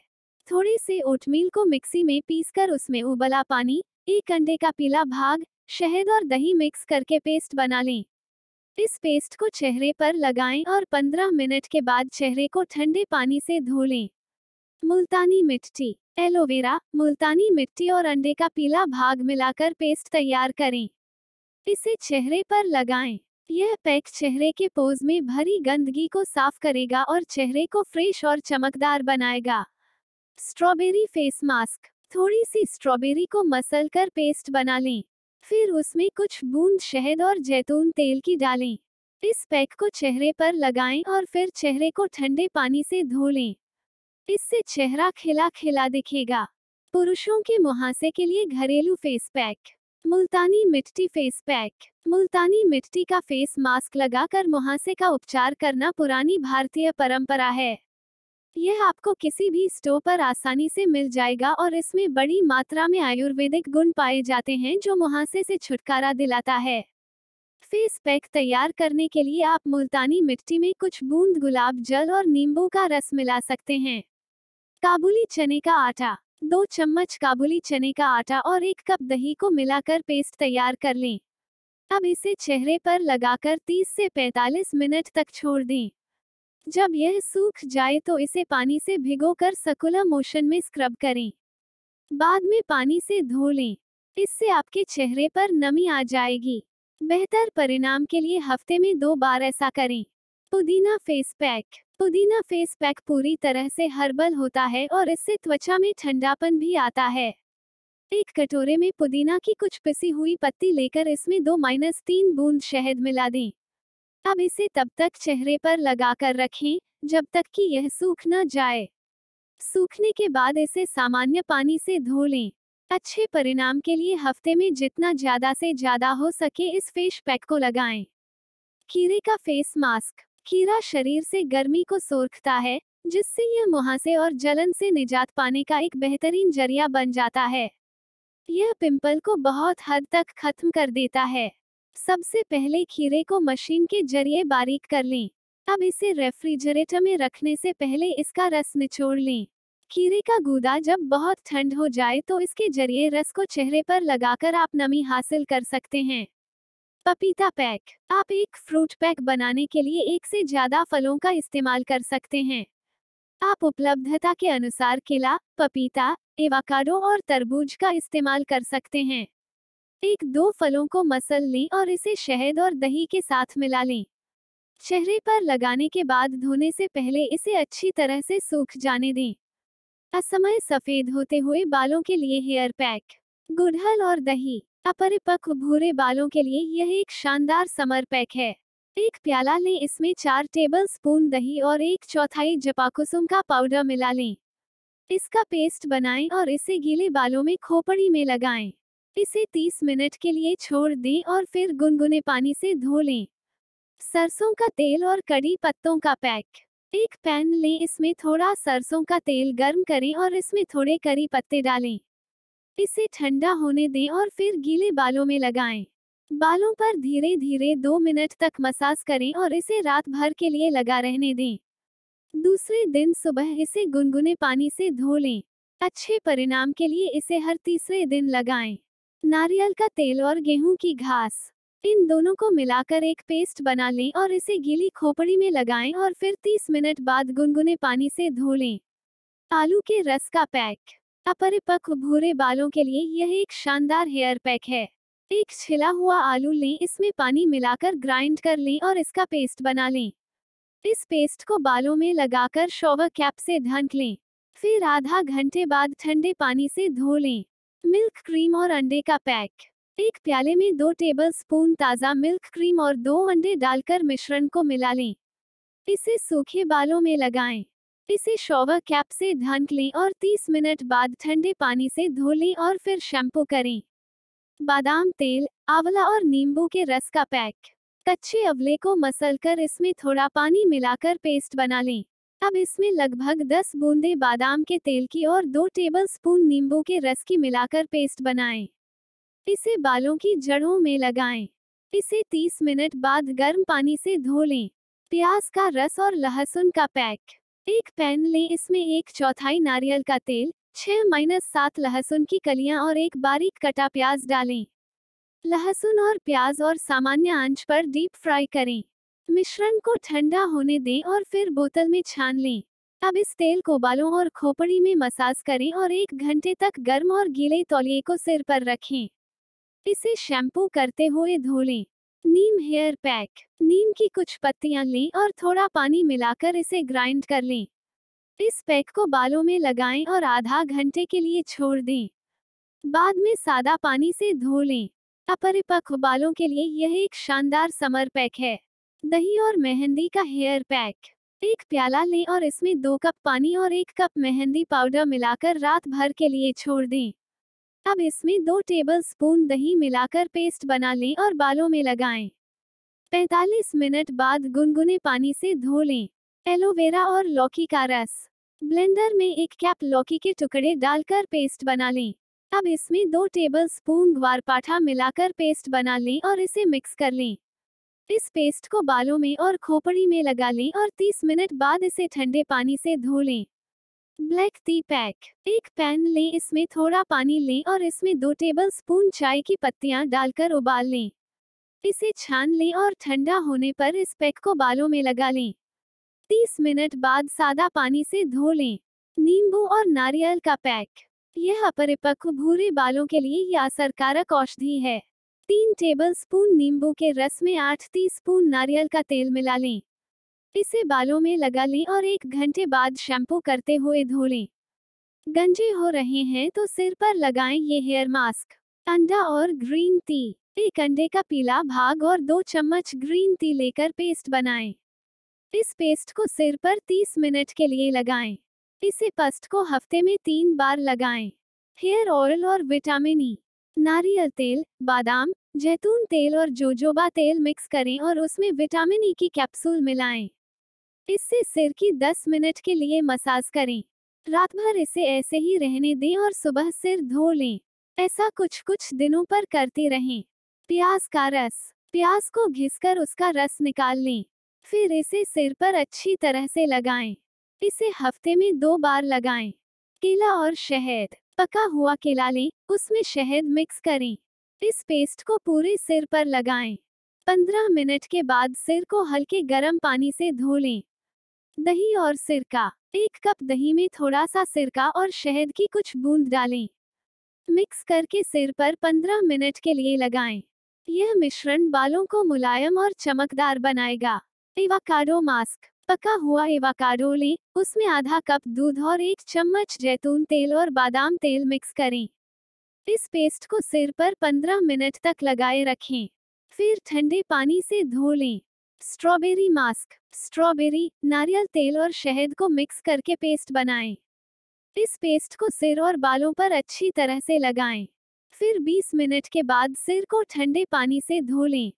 थोड़े से ओटमील को मिक्सी में पीसकर उसमें उबला पानी, एक अंडे का पीला भाग, शहद और दही मिक्स करके पेस्ट बना लें। इस पेस्ट को चेहरे पर लगाएँ और 15 मिनट के बाद चेहरे को ठंडे पानी से धो लें। मुल्तानी मिट्टी। एलोवेरा, मुल्तानी मिट्टी और अंडे का पीला भाग मिलाकर पेस्ट तैयार करें। इसे चेहरे पर लगाएँ। यह पैक चेहरे के पोज में भरी गंदगी को साफ़ करेगा और चेहरे को फ्रेश और चमकदार बनाएगा। Strawberry face mask. थोड़ी सी स्ट्रॉबेरी को मसल कर पेस्ट बना लें। फिर उसमें कुछ बूंद शहद और जैतून तेल की डालें। इस पैक को चेहरे पर लगाएँ और फिर चेहरे को ठंडे पानी से धो लें। इससे चेहरा खिला खिला दिखेगा। पुरुषों के मुहासे के लिए घरेलू फेस पैक, मुल्तानी मिट्टी फेस पैक, मुल्तानी मिट्टी का फेस मास्क लगाकर मुहासे का उपचार करना पुरानी भारतीय परंपरा है। यह आपको किसी भी स्टोर पर आसानी से मिल जाएगा और इसमें बड़ी मात्रा में आयुर्वेदिक गुण पाए जाते हैं जो मुहासे से छुटकारा दिलाता है। फेस पैक तैयार करने के लिए आप मुल्तानी मिट्टी में कुछ बूंद गुलाब जल और नींबू का रस मिला सकते हैं। काबुली चने का आटा। दो चम्मच काबुली चने का आटा और एक कप दही को मिलाकर पेस्ट तैयार कर लें। अब इसे चेहरे पर लगाकर 30 से 45 मिनट तक छोड़ दें। जब यह सूख जाए तो इसे पानी से भिगोकर सकुलर मोशन में स्क्रब करें। बाद में पानी से धो लें। इससे आपके चेहरे पर नमी आ जाएगी। बेहतर परिणाम के लिए हफ़्ते में दो बार ऐसा करें। पुदीना फेस पैक। पुदीना फेस पैक पूरी तरह से हर्बल होता है और इससे त्वचा में ठंडापन भी आता है। एक कटोरे में पुदीना की कुछ पिसी हुई पत्ती लेकर इसमें दो माइनस तीन बूंद शहद मिला दें। अब इसे तब तक चेहरे पर लगाकर रखें, जब तक कि यह सूख न जाए। सूखने के बाद इसे सामान्य पानी से धो लें। अच्छे परिणाम के लिए हफ़्ते में जितना ज़्यादा से ज़्यादा हो सके इस फेस पैक को लगाएँ। खीरे का फेस मास्क। खीरा शरीर से गर्मी को सोखता है, जिससे यह मुहासे और जलन से निजात पाने का एक बेहतरीन ज़रिया बन जाता है। यह पिंपल को बहुत हद तक खत्म कर देता है। सबसे पहले खीरे को मशीन के ज़रिए बारीक कर लें। अब इसे रेफ्रिजरेटर में रखने से पहले इसका रस निचोड़ लें। खीरे का गूदा जब बहुत ठंड हो जाए तो इसके ज़रिए रस को चेहरे पर लगाकर आप नमी हासिल कर सकते हैं। पपीता पैक। आप एक फ्रूट पैक बनाने के लिए एक से ज़्यादा फलों का इस्तेमाल कर सकते हैं। आप उपलब्धता के अनुसार केला, पपीता, एवाकाडो और तरबूज का इस्तेमाल कर सकते हैं। एक दो फलों को मसल लें और इसे शहद और दही के साथ मिला लें। चेहरे पर लगाने के बाद धोने से पहले इसे अच्छी तरह से सूख जाने दें। असमय सफ़ेद होते हुए बालों के लिए हेयर पैक। गुड़हल और दही। अपरिपक्व भूरे बालों के लिए यह एक शानदार समर पैक है। एक प्याला लें, इसमें चार टेबल स्पून दही और एक चौथाई जपाकुसुम का पाउडर मिला लें। इसका पेस्ट बनाएँ और इसे गीले बालों में खोपड़ी में लगाएँ। इसे 30 मिनट के लिए छोड़ दें और फिर गुनगुने पानी से धो लें। सरसों का तेल और कड़ी पत्तों का पैक। एक पैन लें, इसमें थोड़ा सरसों का तेल गर्म करें और इसमें थोड़े करी पत्ते डालें। इसे ठंडा होने दें और फिर गीले बालों में लगाएँ। बालों पर धीरे धीरे दो मिनट तक मसाज करें और इसे रात भर के लिए लगा रहने दें। दूसरे दिन सुबह इसे गुनगुने पानी से धो लें। अच्छे परिणाम के लिए इसे हर तीसरे दिन लगाएँ। नारियल का तेल और गेहूँ की घास। इन दोनों को मिलाकर एक पेस्ट बना लें और इसे गीली खोपड़ी में लगाएँ और फिर 30 मिनट बाद गुनगुने पानी से धो लें। आलू के रस का पैक। अपरिपक्व भूरे बालों के लिए यह एक शानदार हेयर पैक है। एक छिला हुआ आलू लें, इसमें पानी मिलाकर ग्राइंड कर लें और इसका पेस्ट बना लें। इस पेस्ट को बालों में लगाकर शॉवर कैप से ढंक लें। फिर आधा घंटे बाद ठंडे पानी से धो लें। मिल्क क्रीम और अंडे का पैक। एक प्याले में दो टेबल स्पून ताज़ा मिल्क क्रीम और दो अंडे डालकर मिश्रण को मिला लें। इसे सूखे बालों में लगाएँ। इसे शॉवर कैप से ढंक लें और 30 मिनट बाद ठंडे पानी से धो लें और फिर शैम्पू करें। बादाम तेल, आंवला और नींबू के रस का पैक। कच्चे अवले को मसलकर इसमें थोड़ा पानी मिलाकर पेस्ट बना लें। अब इसमें लगभग 10 बूंदे बादाम के तेल की और दो टेबल स्पून नींबू के रस की मिलाकर पेस्ट बनाएँ। इसे बालों की जड़ों में लगाएँ। इसे 30 मिनट बाद गर्म पानी से धो लें। प्याज का रस और लहसुन का पैक। एक पैन लें, इसमें एक चौथाई नारियल का तेल, छह माइनस सात लहसुन की कलियाँ और एक बारीक कटा प्याज डालें। लहसुन और प्याज और सामान्य आँच पर डीप फ्राई करें। मिश्रण को ठंडा होने दें और फिर बोतल में छान लें। अब इस तेल को बालों और खोपड़ी में मसाज करें और एक घंटे तक गर्म और गीले तौलिए को सिर पर रखें। इसे शैम्पू करते हुए धो लें। नीम हेयर पैक। नीम की कुछ पत्तियाँ लें और थोड़ा पानी मिलाकर इसे ग्राइंड कर लें। इस पैक को बालों में लगाएँ और आधा घंटे के लिए छोड़ दें। बाद में सादा पानी से धो लें। अपरिपक्व बालों के लिए यह एक शानदार समर पैक है। दही और मेहंदी का हेयर पैक। एक प्याला लें और इसमें दो कप पानी और एक कप मेहंदी पाउडर मिलाकर रात भर के लिए छोड़ दें। अब इसमें दो टेबल स्पून दही मिलाकर पेस्ट बना लें और बालों में लगाएँ। 45 मिनट बाद गुनगुने पानी से धो लें। एलोवेरा और लौकी का रस। ब्लेंडर में एक कैप लौकी के टुकड़े डालकर पेस्ट बना लें। अब इसमें दो टेबल स्पून ग्वारपाठा मिलाकर पेस्ट बना लें और इसे मिक्स कर लें। इस पेस्ट को बालों में और खोपड़ी में लगा लें और 30 मिनट बाद इसे ठंडे पानी से धो लें। Black tea pack. एक पैन लें, इसमें थोड़ा पानी लें और इसमें दो टेबल स्पून चाय की पत्तियाँ डालकर उबाल लें। इसे छान लें और ठंडा होने पर इस पैक को बालों में लगा लें। 30 मिनट बाद सादा पानी से धो लें। नींबू और नारियल का पैक। यह अपरिपक्व भूरे बालों के लिए यह असरकारक औषधि है। तीन टेबल स्पून नींबू के रस में आठ टी स्पून नारियल का तेल मिला लें। इसे बालों में लगा लें और एक घंटे बाद शैम्पू करते हुए धो लें गंजे हो रहे हैं तो सिर पर लगाएँ ये हेयर मास्क अंडा और ग्रीन टी एक अंडे का पीला भाग और दो चम्मच ग्रीन टी लेकर पेस्ट बनाएँ। इस पेस्ट को सिर पर 30 मिनट के लिए लगाएँ। इसे पस्ट को हफ़्ते में तीन बार लगाएँ। हेयर ऑयल और विटामिन ई नारियल तेल, बादाम, जैतून तेल और जोजोबा तेल मिक्स करें और उसमें विटामिन ई की कैप्सूल मिलाएँ इससे सिर की 10 मिनट के लिए मसाज करें। रात भर इसे ऐसे ही रहने दें और सुबह सिर धो लें। ऐसा कुछ कुछ दिनों पर करते रहें। प्याज का रस। प्याज को घिसकर उसका रस निकाल लें। फिर इसे सिर पर अच्छी तरह से लगाएँ। इसे हफ़्ते में दो बार लगाएँ। केला और शहद। पका हुआ केला लें। उसमें शहद मिक्स करें। इस पेस्ट को पूरे सिर पर लगाएँ। 15 मिनट के बाद सिर को हल्के गर्म पानी से धो लें। दही और सिरका। एक कप दही में थोड़ा सा सिरका और शहद की कुछ बूंद डालें। मिक्स करके सिर पर 15 मिनट के लिए लगाएँ। यह मिश्रण बालों को मुलायम और चमकदार बनाएगा। Avocado mask. पका हुआ एवाकाडो लें। उसमें आधा कप दूध और एक चम्मच जैतून तेल और बादाम तेल मिक्स करें। इस पेस्ट को सिर पर 15 मिनट तक लगाए रखें। फिर ठंडे पानी से धो लें। स्ट्रॉबेरी मास्क, स्ट्रॉबेरी, नारियल तेल और शहद को मिक्स करके पेस्ट बनाएँ। इस पेस्ट को सिर और बालों पर अच्छी तरह से लगाएँ। फिर 20 मिनट के बाद सिर को ठंडे पानी से धो लें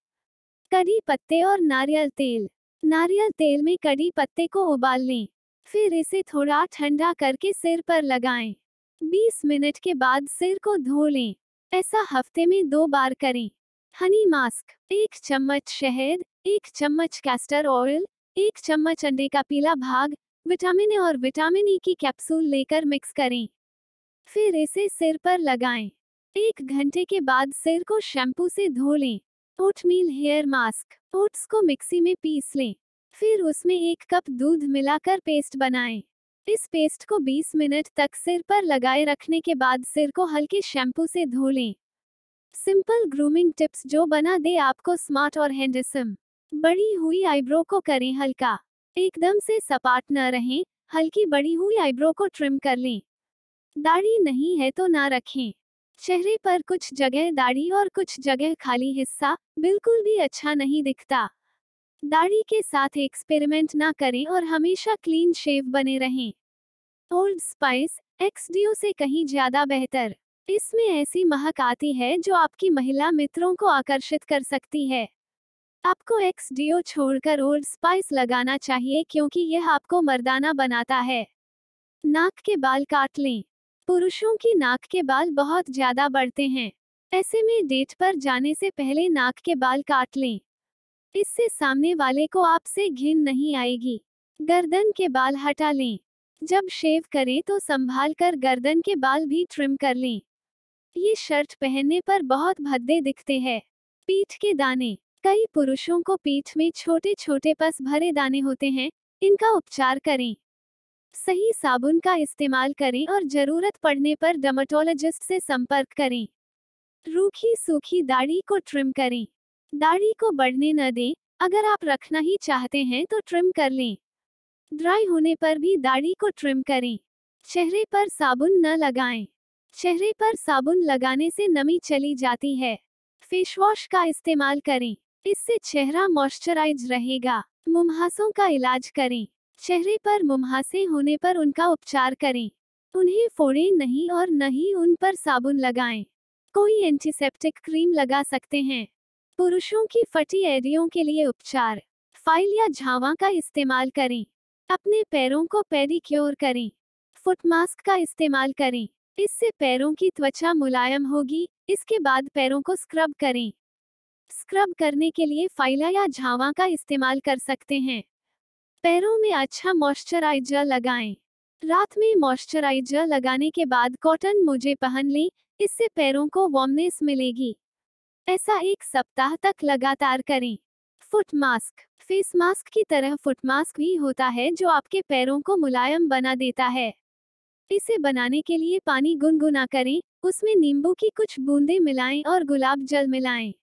कड़ी पत्ते और नारियल तेल नारियल तेल में कड़ी पत्ते को उबाल लें फिर इसे थोड़ा ठंडा करके सिर पर लगाएँ। 20 मिनट के बाद सिर को धो लें ऐसा हफ़्ते में दो बार करें हनी मास्क, एक चम्मच शहद एक चम्मच कैस्टर ऑयल एक चम्मच अंडे का पीला भाग विटामिन ए और विटामिन ई की कैप्सूल लेकर मिक्स करें। फिर इसे सिर पर लगाएँ। एक घंटे के बाद सिर को शैम्पू से धो लें। ओटमील हेयर मास्क ओट्स को मिक्सी में पीस लें। फिर उसमें एक कप दूध मिलाकर पेस्ट बनाएँ। इस पेस्ट को 20 मिनट तक सिर पर लगाए रखने के बाद सिर को हल्के शैम्पू से धो लें। सिंपल ग्रूमिंग टिप्स जो बना दे आपको स्मार्ट और हैंडसम बड़ी हुई आईब्रो को करें हल्का। एकदम से सपाट न रहें, हल्की बड़ी हुई आईब्रो को ट्रिम कर लें। दाढ़ी नहीं है तो ना रखें। चेहरे पर कुछ जगह दाढ़ी और कुछ जगह खाली हिस्सा, बिल्कुल भी अच्छा नहीं दिखता। दाढ़ी के साथ एक्सपेरिमेंट ना करें और हमेशा क्लीन शेव बने रहें। ओल्ड स्पाइस एक्सडीओ से कहीं ज़्यादा बेहतर। इसमें ऐसी महक आती है जो आपकी महिला मित्रों को आकर्षित कर सकती है। आपको एक्स डीओ छोड़कर ओल्ड स्पाइस लगाना चाहिए क्योंकि यह आपको मर्दाना बनाता है। नाक के बाल काट लें। पुरुषों की नाक के बाल बहुत ज़्यादा बढ़ते हैं। ऐसे में डेट पर जाने से पहले नाक के बाल काट लें। इससे सामने वाले को आपसे घिन नहीं आएगी। गर्दन के बाल हटा लें। जब शेव करें तो संभाल कर गर्दन के बाल भी ट्रिम कर लें। ये शर्ट पहनने पर बहुत भद्दे दिखते हैं। पीठ के दाने। कई पुरुषों को पीठ में छोटे छोटे पस भरे दाने होते हैं, इनका उपचार करें। सही साबुन का इस्तेमाल करें और ज़रूरत पड़ने पर डर्मेटोलॉजिस्ट से संपर्क करें। रूखी सूखी दाढ़ी को ट्रिम करें। दाढ़ी को बढ़ने न दें, अगर आप रखना ही चाहते हैं तो ट्रिम कर लें। ड्राई होने पर भी दाढ़ी को ट्रिम करें। चेहरे पर साबुन न लगाएँ। चेहरे पर साबुन लगाने से नमी चली जाती है। फेस वॉश का इस्तेमाल करें। इससे चेहरा मॉइस्चराइज रहेगा। मुमहासों का इलाज करें। चेहरे पर मुमहासे होने पर उनका उपचार करें। उन्हें फोड़े नहीं और न ही उन पर साबुन लगाएँ। कोई एंटीसेप्टिक क्रीम लगा सकते हैं। पुरुषों की फटी एडियों के लिए उपचार। फ़ाइल या झावा का इस्तेमाल करें। अपने पैरों को पेडिक्योर करें। फुट मास्क का इस्तेमाल करें। इससे पैरों की त्वचा मुलायम होगी। इसके बाद पैरों को स्क्रब करें। स्क्रब करने के लिए फाइला या झावा का इस्तेमाल कर सकते हैं। पैरों में अच्छा मॉइस्चराइजर लगाएँ। रात में मॉइस्चराइजर लगाने के बाद कॉटन मोजे पहन लें, इससे पैरों को वार्मनेस मिलेगी। ऐसा एक सप्ताह तक लगातार करें। Foot mask. फेस मास्क की तरह फुट मास्क भी होता है जो आपके पैरों को मुलायम बना देता है। इसे बनाने के लिए पानी गुनगुना करें, उसमें नींबू की कुछ बूंदें मिलाएँ और गुलाब जल मिलाएँ।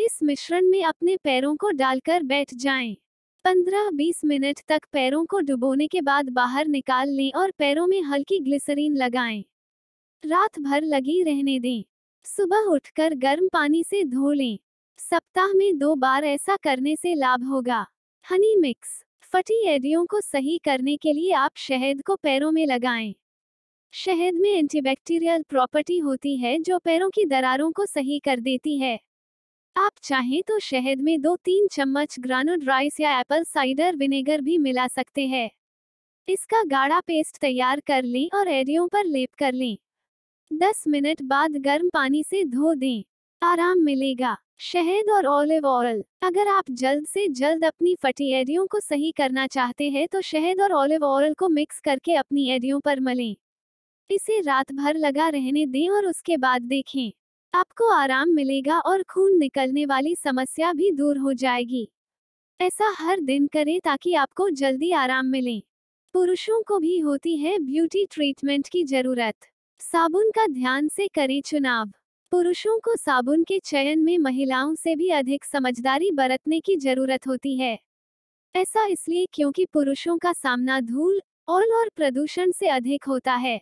इस मिश्रण में अपने पैरों को डालकर बैठ जाएँ। 15-20 मिनट तक पैरों को डुबोने के बाद बाहर निकाल लें और पैरों में हल्की ग्लिसरीन लगाएँ। रात भर लगी रहने दें सुबह उठकर गर्म पानी से धो लें सप्ताह में दो बार ऐसा करने से लाभ होगा हनी मिक्स, फटी एडियों को सही करने के लिए आप शहद को पैरों में लगाएँ। शहद में एंटीबैक्टीरियल प्रॉपर्टी होती है जो पैरों की दरारों को सही कर देती है आप चाहें तो शहद में दो तीन चम्मच ग्रानुड राइस या एप्पल साइडर विनेगर भी मिला सकते हैं। इसका गाढ़ा पेस्ट तैयार कर लें और एडियों पर लेप कर लें। 10 मिनट बाद गर्म पानी से धो दें। आराम मिलेगा। शहद और ऑलिव ऑयल। अगर आप जल्द से जल्द अपनी फटी एडियों को सही करना चाहते हैं तो शहद और ऑलिव ऑयल को मिक्स करके अपनी एडियों पर मलें। इसे रात भर लगा रहने दें और उसके बाद देखें। आपको आराम मिलेगा और खून निकलने वाली समस्या भी दूर हो जाएगी। ऐसा हर दिन करें ताकि आपको जल्दी आराम मिले। पुरुषों को भी होती है ब्यूटी ट्रीटमेंट की ज़रूरत। साबुन का ध्यान से करें चुनाव। पुरुषों को साबुन के चयन में महिलाओं से भी अधिक समझदारी बरतने की ज़रूरत होती है। ऐसा इसलिए क्योंकि पुरुषों का सामना धूल ऑयल और प्रदूषण से अधिक होता है।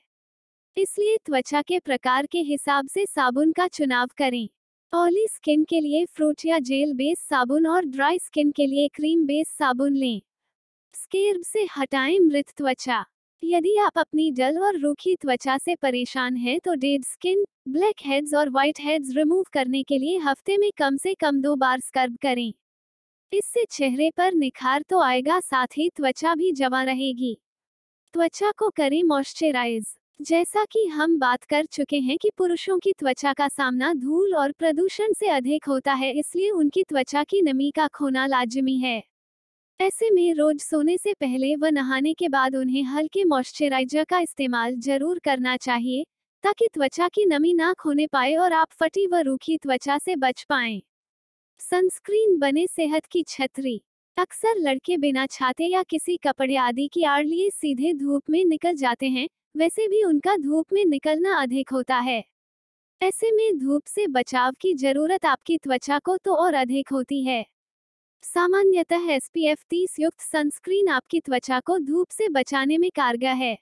इसलिए त्वचा के प्रकार के हिसाब से साबुन का चुनाव करें। ऑयली स्किन के लिए फ्रूट या जेल बेस साबुन और ड्राई स्किन के लिए क्रीम बेस साबुन लें। स्केर्ब से हटाएँ मृत त्वचा। यदि आप अपनी डल और रूखी त्वचा से परेशान हैं तो डेड स्किन, ब्लैक हेड्स और व्हाइट हेड्स रिमूव करने के लिए हफ़्ते में कम से कम दो बार स्क्रब करें। इससे चेहरे पर निखार तो आएगा, साथ ही त्वचा भी जमा रहेगी। त्वचा को करें मॉइस्चराइज। जैसा कि हम बात कर चुके हैं कि पुरुषों की त्वचा का सामना धूल और प्रदूषण से अधिक होता है, इसलिए उनकी त्वचा की नमी का खोना लाजमी है ऐसे में रोज सोने से पहले व नहाने के बाद उन्हें हल्के मॉइस्चराइजर का इस्तेमाल ज़रूर करना चाहिए, ताकि त्वचा की नमी ना खोने पाए और आप फटी व रूखी त्वचा से बच पाएँ। सनस्क्रीन बने सेहत की छतरी अक्सर लड़के बिना छाते या किसी कपड़े आदि की आड़ लिए सीधे धूप में निकल जाते हैं वैसे भी उनका धूप में निकलना अधिक होता है। ऐसे में धूप से बचाव की ज़रूरत आपकी त्वचा को तो और अधिक होती है। सामान्यतः एस पी एफ़ तीस युक्त सनस्क्रीन आपकी त्वचा को धूप से बचाने में कारगर है।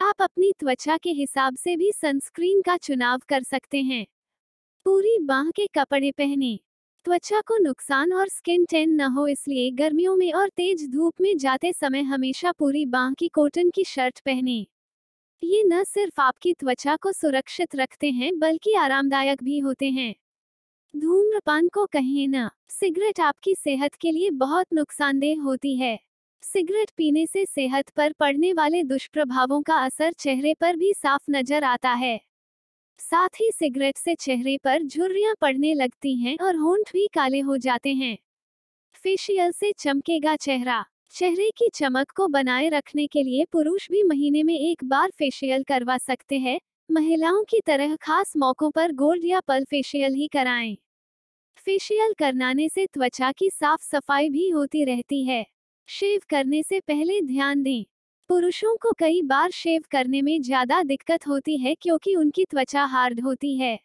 आप अपनी त्वचा के हिसाब से भी सनस्क्रीन का चुनाव कर सकते हैं। पूरी बाह के कपड़े पहने। त्वचा को नुकसान और स्किन टेन न हो इसलिए गर्मियों में और तेज धूप में जाते समय हमेशा पूरी बाह की कॉटन की शर्ट पहने। ये न सिर्फ़ आपकी त्वचा को सुरक्षित रखते हैं, बल्कि आरामदायक भी होते हैं। धूम्रपान को कहें न, सिगरेट आपकी सेहत के लिए बहुत नुकसानदेह होती है। सिगरेट पीने से सेहत पर पड़ने वाले दुष्प्रभावों का असर चेहरे पर भी साफ़ नज़र आता है। साथ ही सिगरेट से चेहरे पर झुर्रियाँ पड़ने लगती हैं और होंठ भी काले हो जाते हैं। फेशियल से चमकेगा चेहरा। चेहरे की चमक को बनाए रखने के लिए पुरुष भी महीने में एक बार फेशियल करवा सकते हैं। महिलाओं की तरह खास मौकों पर गोल्ड या पल फेशियल ही कराएँ। फेशियल करनाने से त्वचा की साफ़ सफ़ाई भी होती रहती है। शेव करने से पहले ध्यान दें। पुरुषों को कई बार शेव करने में ज़्यादा दिक्कत होती है क्योंकि उनकी त्वचा हार्ड होती है।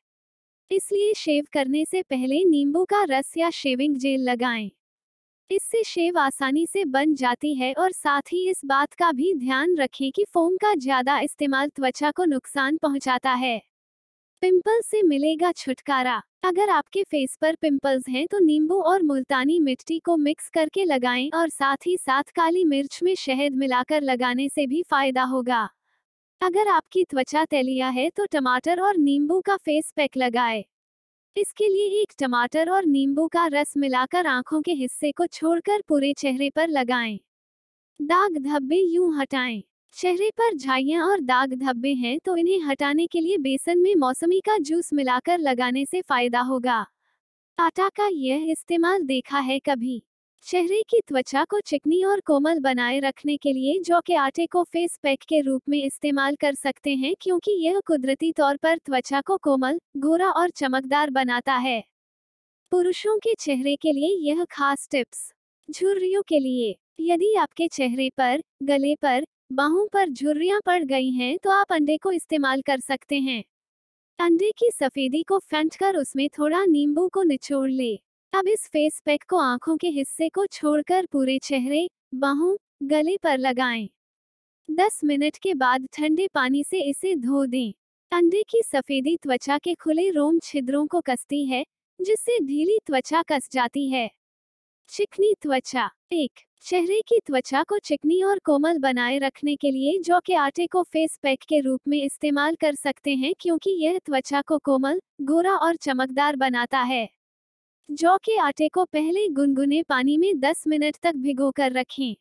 इसलिए शेव करने से पहले नींबू का रस या शेविंग जेल लगाएँ। इससे शेव आसानी से बन जाती है और साथ ही इस बात का भी ध्यान रखें कि फोम का ज़्यादा इस्तेमाल त्वचा को नुकसान पहुंचाता है। पिंपल से मिलेगा छुटकारा। अगर आपके फेस पर पिंपल्स हैं तो नींबू और मुल्तानी मिट्टी को मिक्स करके लगाएँ और साथ ही साथ काली मिर्च में शहद मिलाकर लगाने से भी फ़ायदा होगा। अगर आपकी त्वचा तैलिया है तो टमाटर और नींबू का फेस पैक लगाएँ। इसके लिए एक टमाटर और नींबू का रस मिलाकर आँखों के हिस्से को छोड़कर पूरे चेहरे पर लगाएँ। दाग धब्बे यूँ हटाएँ। चेहरे पर झाइया और दाग धब्बे हैं तो इन्हें हटाने के लिए बेसन में मौसमी का जूस मिलाकर लगाने से फ़ायदा होगा आटा का यह इस्तेमाल देखा है कभी चेहरे की त्वचा को चिकनी और कोमल बनाए रखने के लिए जौ के आटे को फेस पैक के रूप में इस्तेमाल कर सकते हैं क्योंकि यह कुदरती तौर पर त्वचा को कोमल, गोरा और चमकदार बनाता है। पुरुषों के चेहरे के लिए यह खास टिप्स। झुर्रियों के लिए, यदि आपके चेहरे पर, गले पर, बाहों पर झुर्रियाँ पड़ गई हैं तो आप अंडे को इस्तेमाल कर सकते हैं। अंडे की सफेदी को फेंट कर उसमें थोड़ा नींबू को निचोड़ ले। अब इस फेस पैक को आँखों के हिस्से को छोड़कर पूरे चेहरे, बाहों, गले पर लगाएँ। 10 मिनट के बाद ठंडे पानी से इसे धो दें। अंडे की सफेदी त्वचा के खुले रोम छिद्रों को कसती है, जिससे ढीली त्वचा कस जाती है। चिकनी त्वचा, एक, चेहरे की त्वचा को चिकनी और कोमल बनाए रखने के लिए जौ के आटे को फेस पैक के रूप में इस्तेमाल कर सकते हैं क्योंकि यह त्वचा को कोमल, गोरा और चमकदार बनाता है। जौ के आटे को पहले गुनगुने पानी में 10 मिनट तक भिगोकर रखें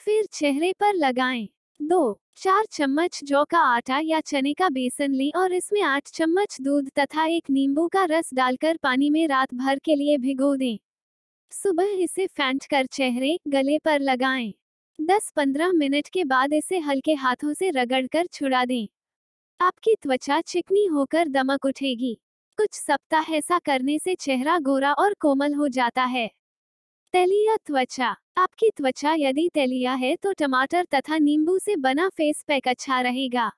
फिर चेहरे पर लगाएँ। दो, चार चम्मच जौ का आटा या चने का बेसन लें और इसमें आठ चम्मच दूध तथा एक नींबू का रस डालकर पानी में रात भर के लिए भिगो दें सुबह इसे फेंट कर चेहरे, गले पर लगाएँ। 10-15 मिनट के बाद इसे हल्के हाथों से रगड़कर छुड़ा दें आपकी त्वचा चिकनी होकर दमक उठेगी कुछ सप्ताह ऐसा करने से चेहरा गोरा और कोमल हो जाता है। तेलिया त्वचा। आपकी त्वचा यदि तेलिया है तो टमाटर तथा नींबू से बना फेस पैक अच्छा रहेगा।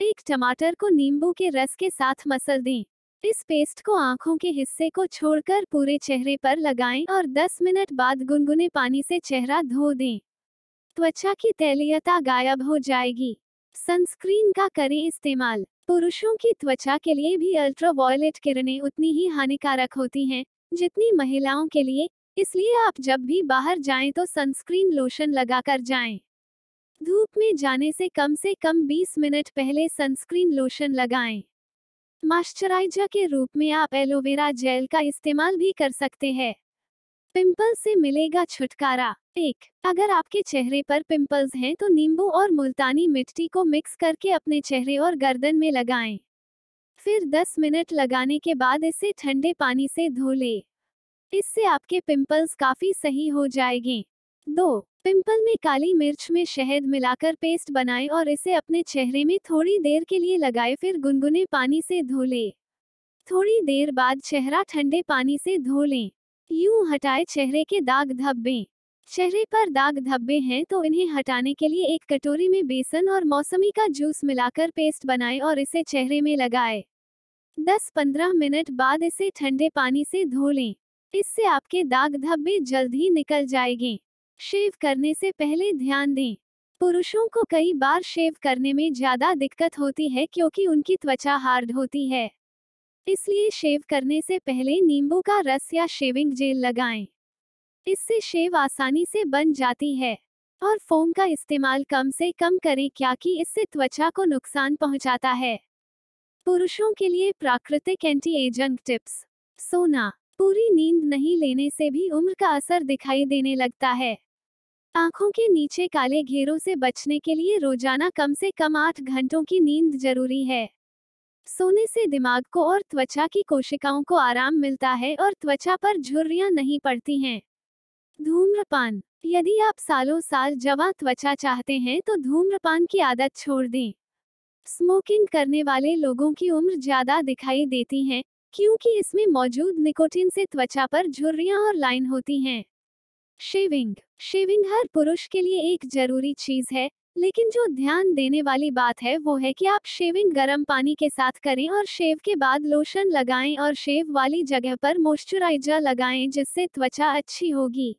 एक टमाटर को नींबू के रस के साथ मसल दें। इस पेस्ट को आँखों के हिस्से को छोड़कर पूरे चेहरे पर लगाएँ और 10 मिनट बाद गुनगुने पानी से चेहरा धो दें। त्वचा की तैलीयता गायब हो जाएगी। सनस्क्रीन का करें इस्तेमाल पुरुषों की त्वचा के लिए भी अल्ट्रावायलेट किरणें उतनी ही हानिकारक होती हैं, जितनी महिलाओं के लिए इसलिए आप जब भी बाहर जाएँ तो सनस्क्रीन लोशन लगाकर जाएँ। धूप में जाने से कम से कम 20 मिनट पहले सनस्क्रीन लोशन लगाएँ। मॉइस्चराइजर के रूप में आप एलोवेरा जेल का इस्तेमाल भी कर सकते हैं पिंपल से मिलेगा छुटकारा। एक, अगर आपके चेहरे पर पिंपल्स हैं तो नींबू और मुल्तानी मिट्टी को मिक्स करके अपने चेहरे और गर्दन में लगाएँ। फिर 10 मिनट लगाने के बाद इसे ठंडे पानी से धो ले। इससे आपके पिंपल्स काफ़ी सही हो जाएँगे। दो, पिंपल में काली मिर्च में शहद मिलाकर पेस्ट बनाएँ और इसे अपने चेहरे में थोड़ी देर के लिए लगाएँ, फिर गुनगुने पानी से धो लें। थोड़ी देर बाद चेहरा ठंडे पानी से धो लें। यूँ हटाए चेहरे के दाग धब्बे। चेहरे पर दाग धब्बे हैं तो इन्हें हटाने के लिए एक कटोरी में बेसन और मौसमी का जूस मिलाकर पेस्ट बनाएँ और इसे चेहरे में लगाएँ। 10-15 मिनट बाद इसे ठंडे पानी से धो लें। इससे आपके दाग धब्बे जल्द ही निकल जाएँगे। शेव करने से पहले ध्यान दें। पुरुषों को कई बार शेव करने में ज़्यादा दिक्कत होती है क्योंकि उनकी त्वचा हार्ड होती है। इसलिए शेव करने से पहले नींबू का रस या शेविंग जेल लगाएँ। इससे शेव आसानी से बन जाती है, और फोम का इस्तेमाल कम से कम करें क्या इससे त्वचा को नुकसान पहुंचाता है। पुरुषों के लिए प्राकृतिक एंटी एजंग टिप्स सोना, पूरी नींद नहीं लेने से भी उम्र का असर दिखाई देने लगता है। आँखों के नीचे काले घेरों से बचने के लिए रोज़ाना कम से कम आठ घंटों की नींद ज़रूरी है। सोने से दिमाग को और त्वचा की कोशिकाओं को आराम मिलता है और त्वचा पर झुर्रियाँ नहीं पड़ती हैं। धूम्रपान। यदि आप सालों साल जवा त्वचा चाहते हैं तो धूम्रपान की आदत छोड़ दें। स्मोकिंग करने वाले लोगों की उम्र ज़्यादा दिखाई देती है, क्योंकि इसमें मौजूद निकोटिन से त्वचा पर झुर्रियाँ और लाइन होती हैं। शेविंग। शेविंग हर पुरुष के लिए एक ज़रूरी चीज़ है लेकिन जो ध्यान देने वाली बात है, वो है कि आप शेविंग गर्म पानी के साथ करें और शेव के बाद लोशन लगाएँ और शेव वाली जगह पर मॉइस्चराइजर लगाएँ जिससे त्वचा अच्छी होगी।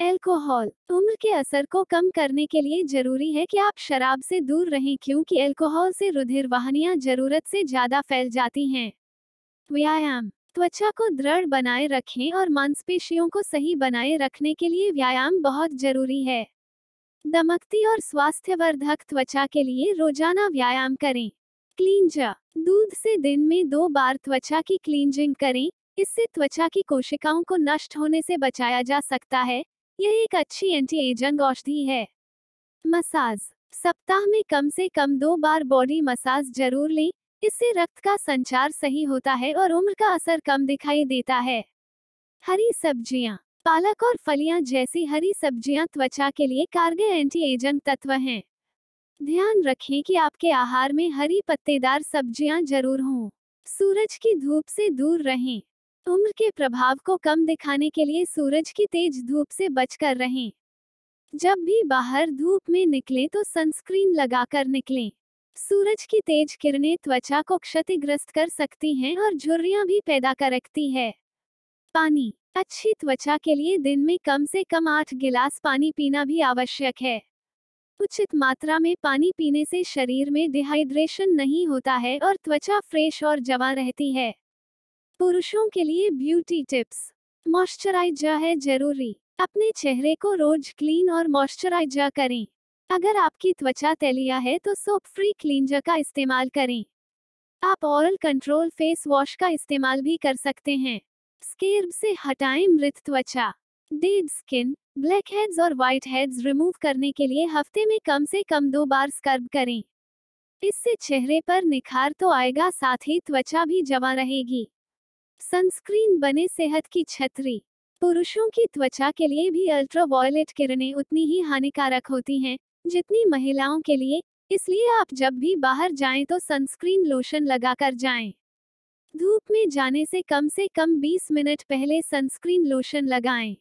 एल्कोहल, उम्र के असर को कम करने के लिए ज़रूरी है कि आप शराब से दूर रहें क्योंकि एल्कोहल से रुधिर वाहनियाँ ज़रूरत से ज़्यादा फैल जाती हैं। व्यायाम, त्वचा को दृढ़ बनाए रखें और मांसपेशियों को सही बनाए रखने के लिए व्यायाम बहुत ज़रूरी है। दमकती और स्वास्थ्यवर्धक त्वचा के लिए रोज़ाना व्यायाम करें। क्लींजा दूध से दिन में दो बार त्वचा की क्लींजिंग करें। इससे त्वचा की कोशिकाओं को नष्ट होने से बचाया जा सकता है। यह एक अच्छी एंटी एजंग औषधि है। मसाज, सप्ताह में कम से कम दो बार बॉडी मसाज ज़रूर लें। इससे रक्त का संचार सही होता है और उम्र का असर कम दिखाई देता है। हरी सब्ज़ियाँ पालक और फलियाँ जैसी हरी सब्ज़ियाँ त्वचा के लिए कारगर एंटी एजंग तत्व हैं। ध्यान रखें कि आपके आहार में हरी पत्तेदार सब्ज़ियाँ ज़रूर हों। सूरज की धूप से दूर रहें। उम्र के प्रभाव को कम दिखाने के लिए सूरज की तेज धूप से बचकर रहें। जब भी बाहर धूप में निकलें तो सनस्क्रीन लगाकर निकलें। सूरज की तेज किरणें त्वचा को क्षतिग्रस्त कर सकती हैं और झुर्रियाँ भी पैदा कर रखती है। पानी अच्छी त्वचा के लिए दिन में कम से कम आठ गिलास पानी पीना भी आवश्यक है। उचित मात्रा में पानी पीने से शरीर में डिहाइड्रेशन नहीं होता है और त्वचा फ्रेश और जवा रहती है। पुरुषों के लिए ब्यूटी टिप्स मॉइस्चराइजर है ज़रूरी। अपने चेहरे को रोज क्लीन और मॉइस्चराइजर करें। अगर आपकी त्वचा तैलिया है तो सोप फ्री क्लींजर का इस्तेमाल करें। आप ऑयल कंट्रोल फेस वॉश का इस्तेमाल भी कर सकते हैं। स्केर्ब से हटाएँ मृत त्वचा। डेड स्किन ब्लैक हेड्स और व्हाइट हेड्स रिमूव करने के लिए हफ़्ते में कम से कम दो बार स्क्रब करें। इससे चेहरे पर निखार तो आएगा, साथ ही त्वचा भी जमा रहेगी। सनस्क्रीन बने सेहत की छतरी। पुरुषों की त्वचा के लिए भी अल्ट्रावायलेट किरणें उतनी ही हानिकारक होती हैं, जितनी महिलाओं के लिए। इसलिए आप जब भी बाहर जाएँ तो सनस्क्रीन लोशन लगाकर जाएँ। धूप में जाने से कम से कम 20 मिनट पहले सनस्क्रीन लोशन लगाएँ।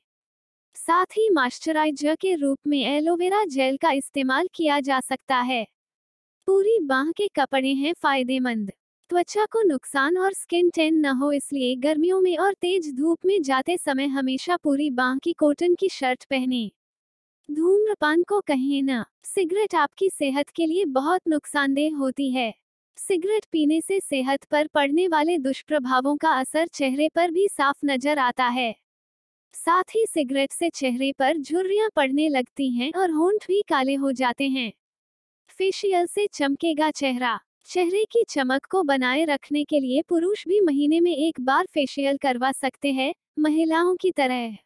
साथ ही मॉइस्चराइजर के रूप में एलोवेरा जेल का इस्तेमाल किया जा सकता है। पूरी बाह के कपड़े हैं फ़ायदेमंद। त्वचा को नुकसान और स्किन टेन न हो इसलिए गर्मियों में और तेज धूप में जाते समय हमेशा पूरी बाह की कॉटन की शर्ट पहने। धूम्रपान को कहें न, सिगरेट आपकी सेहत के लिए बहुत नुकसानदेह होती है। सिगरेट पीने से सेहत पर पड़ने वाले दुष्प्रभावों का असर चेहरे पर भी साफ़ नज़र आता है। साथ ही सिगरेट से चेहरे पर झुर्रियाँ पड़ने लगती हैं और होंठ भी काले हो जाते हैं। फेशियल से चमकेगा चेहरा। चेहरे की चमक को बनाए रखने के लिए पुरुष भी महीने में एक बार फेशियल करवा सकते हैं, महिलाओं की तरह।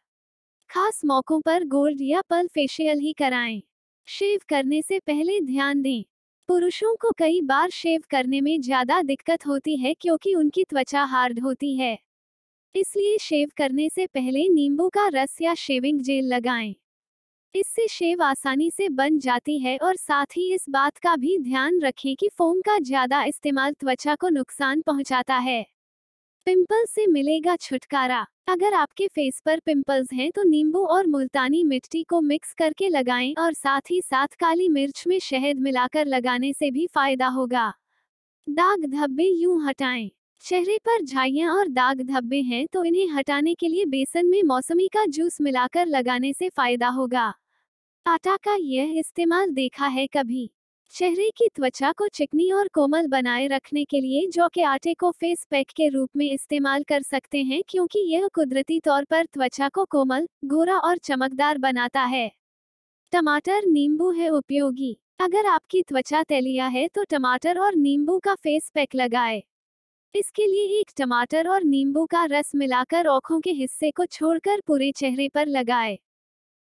खास मौकों पर गोल्ड या पल फेशियल ही कराएँ। शेव करने से पहले ध्यान दें। पुरुषों को कई बार शेव करने में ज़्यादा दिक्कत होती है क्योंकि उनकी त्वचा हार्ड होती है। इसलिए शेव करने से पहले नींबू का रस या शेविंग जेल लगाएँ। इससे शेव आसानी से बन जाती है और साथ ही इस बात का भी ध्यान रखें कि फोम का ज़्यादा इस्तेमाल त्वचा को नुकसान पहुंचाता है। पिंपल से मिलेगा छुटकारा। अगर आपके फेस पर पिंपल्स हैं तो नींबू और मुल्तानी मिट्टी को मिक्स करके लगाएँ और साथ ही साथ काली मिर्च में शहद मिलाकर लगाने से भी फ़ायदा होगा। दाग धब्बे यूँ हटाएँ। चेहरे पर झाइयाँ और दाग धब्बे हैं तो इन्हें हटाने के लिए बेसन में मौसमी का जूस मिलाकर लगाने से फ़ायदा होगा। आटा का यह इस्तेमाल देखा है कभी। चेहरे की त्वचा को चिकनी और कोमल बनाए रखने के लिए जौ के आटे को फेस पैक के रूप में इस्तेमाल कर सकते हैं क्योंकि यह कुदरती तौर पर त्वचा को कोमल, गोरा और चमकदार बनाता है। टमाटर नींबू है उपयोगी। अगर आपकी त्वचा तैलिया है तो टमाटर और नींबू का फेस पैक लगाए। इसके लिए एक टमाटर और नींबू का रस मिलाकर आँखों के हिस्से को छोड़कर पूरे चेहरे पर लगाए।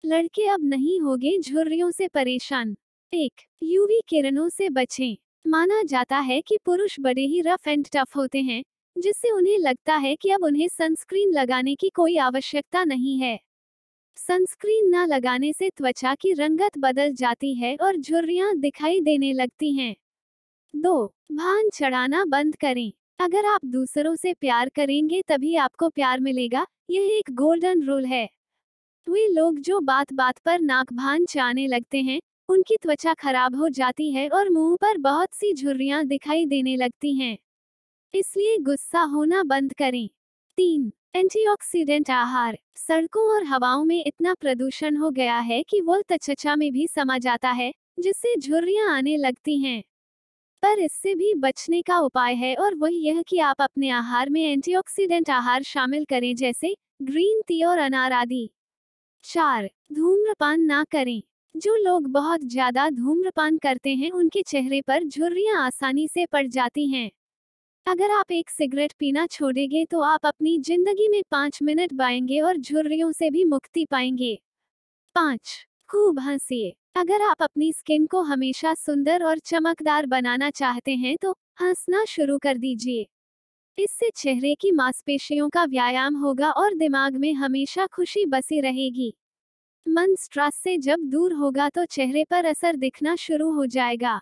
लड़के अब नहीं होगे, झुर्रियों से परेशान। एक यूवी किरणों से बचें। माना जाता है कि पुरुष बड़े ही रफ एंड टफ होते हैं, जिससे उन्हें लगता है कि अब उन्हें सनस्क्रीन लगाने की कोई आवश्यकता नहीं है। सनस्क्रीन न लगाने से त्वचा की रंगत बदल जाती है और झुर्रियाँ दिखाई देने लगती हैं। दो, भान चढ़ाना बंद करें। अगर आप दूसरों से प्यार करेंगे तभी आपको प्यार मिलेगा, यह एक गोल्डन रूल है। वे लोग जो बात बात पर नाक भान चाने लगते हैं उनकी त्वचा खराब हो जाती है और मुँह पर बहुत सी झुर्रियाँ दिखाई देने लगती हैं। इसलिए गुस्सा होना बंद करें। तीन, एंटीऑक्सीडेंट आहार। सड़कों और हवाओं में इतना प्रदूषण हो गया है कि वो त्वचा में भी समा जाता है, जिससे झुर्रियाँ आने लगती हैं। पर इससे भी बचने का उपाय है और वह यह कि आप अपने आहार में एंटीऑक्सीडेंट आहार शामिल करें, जैसे ग्रीन टी और अनार आदि। चार, धूम्रपान ना करें। जो लोग बहुत ज़्यादा धूम्रपान करते हैं, उनके चेहरे पर झुर्रियाँ आसानी से पड़ जाती हैं। अगर आप एक सिगरेट पीना छोड़ेंगे तो आप अपनी ज़िंदगी में पाँच मिनट बाएँगे और झुर्रियों से भी मुक्ति पाएँगे। पाँच, खूब हंसिए। अगर आप अपनी स्किन को हमेशा सुंदर और चमकदार बनाना चाहते हैं तो हंसना शुरू कर दीजिए। इससे चेहरे की मांसपेशियों का व्यायाम होगा और दिमाग में हमेशा खुशी बसी रहेगी। मन स्ट्रेस से जब दूर होगा तो चेहरे पर असर दिखना शुरू हो जाएगा।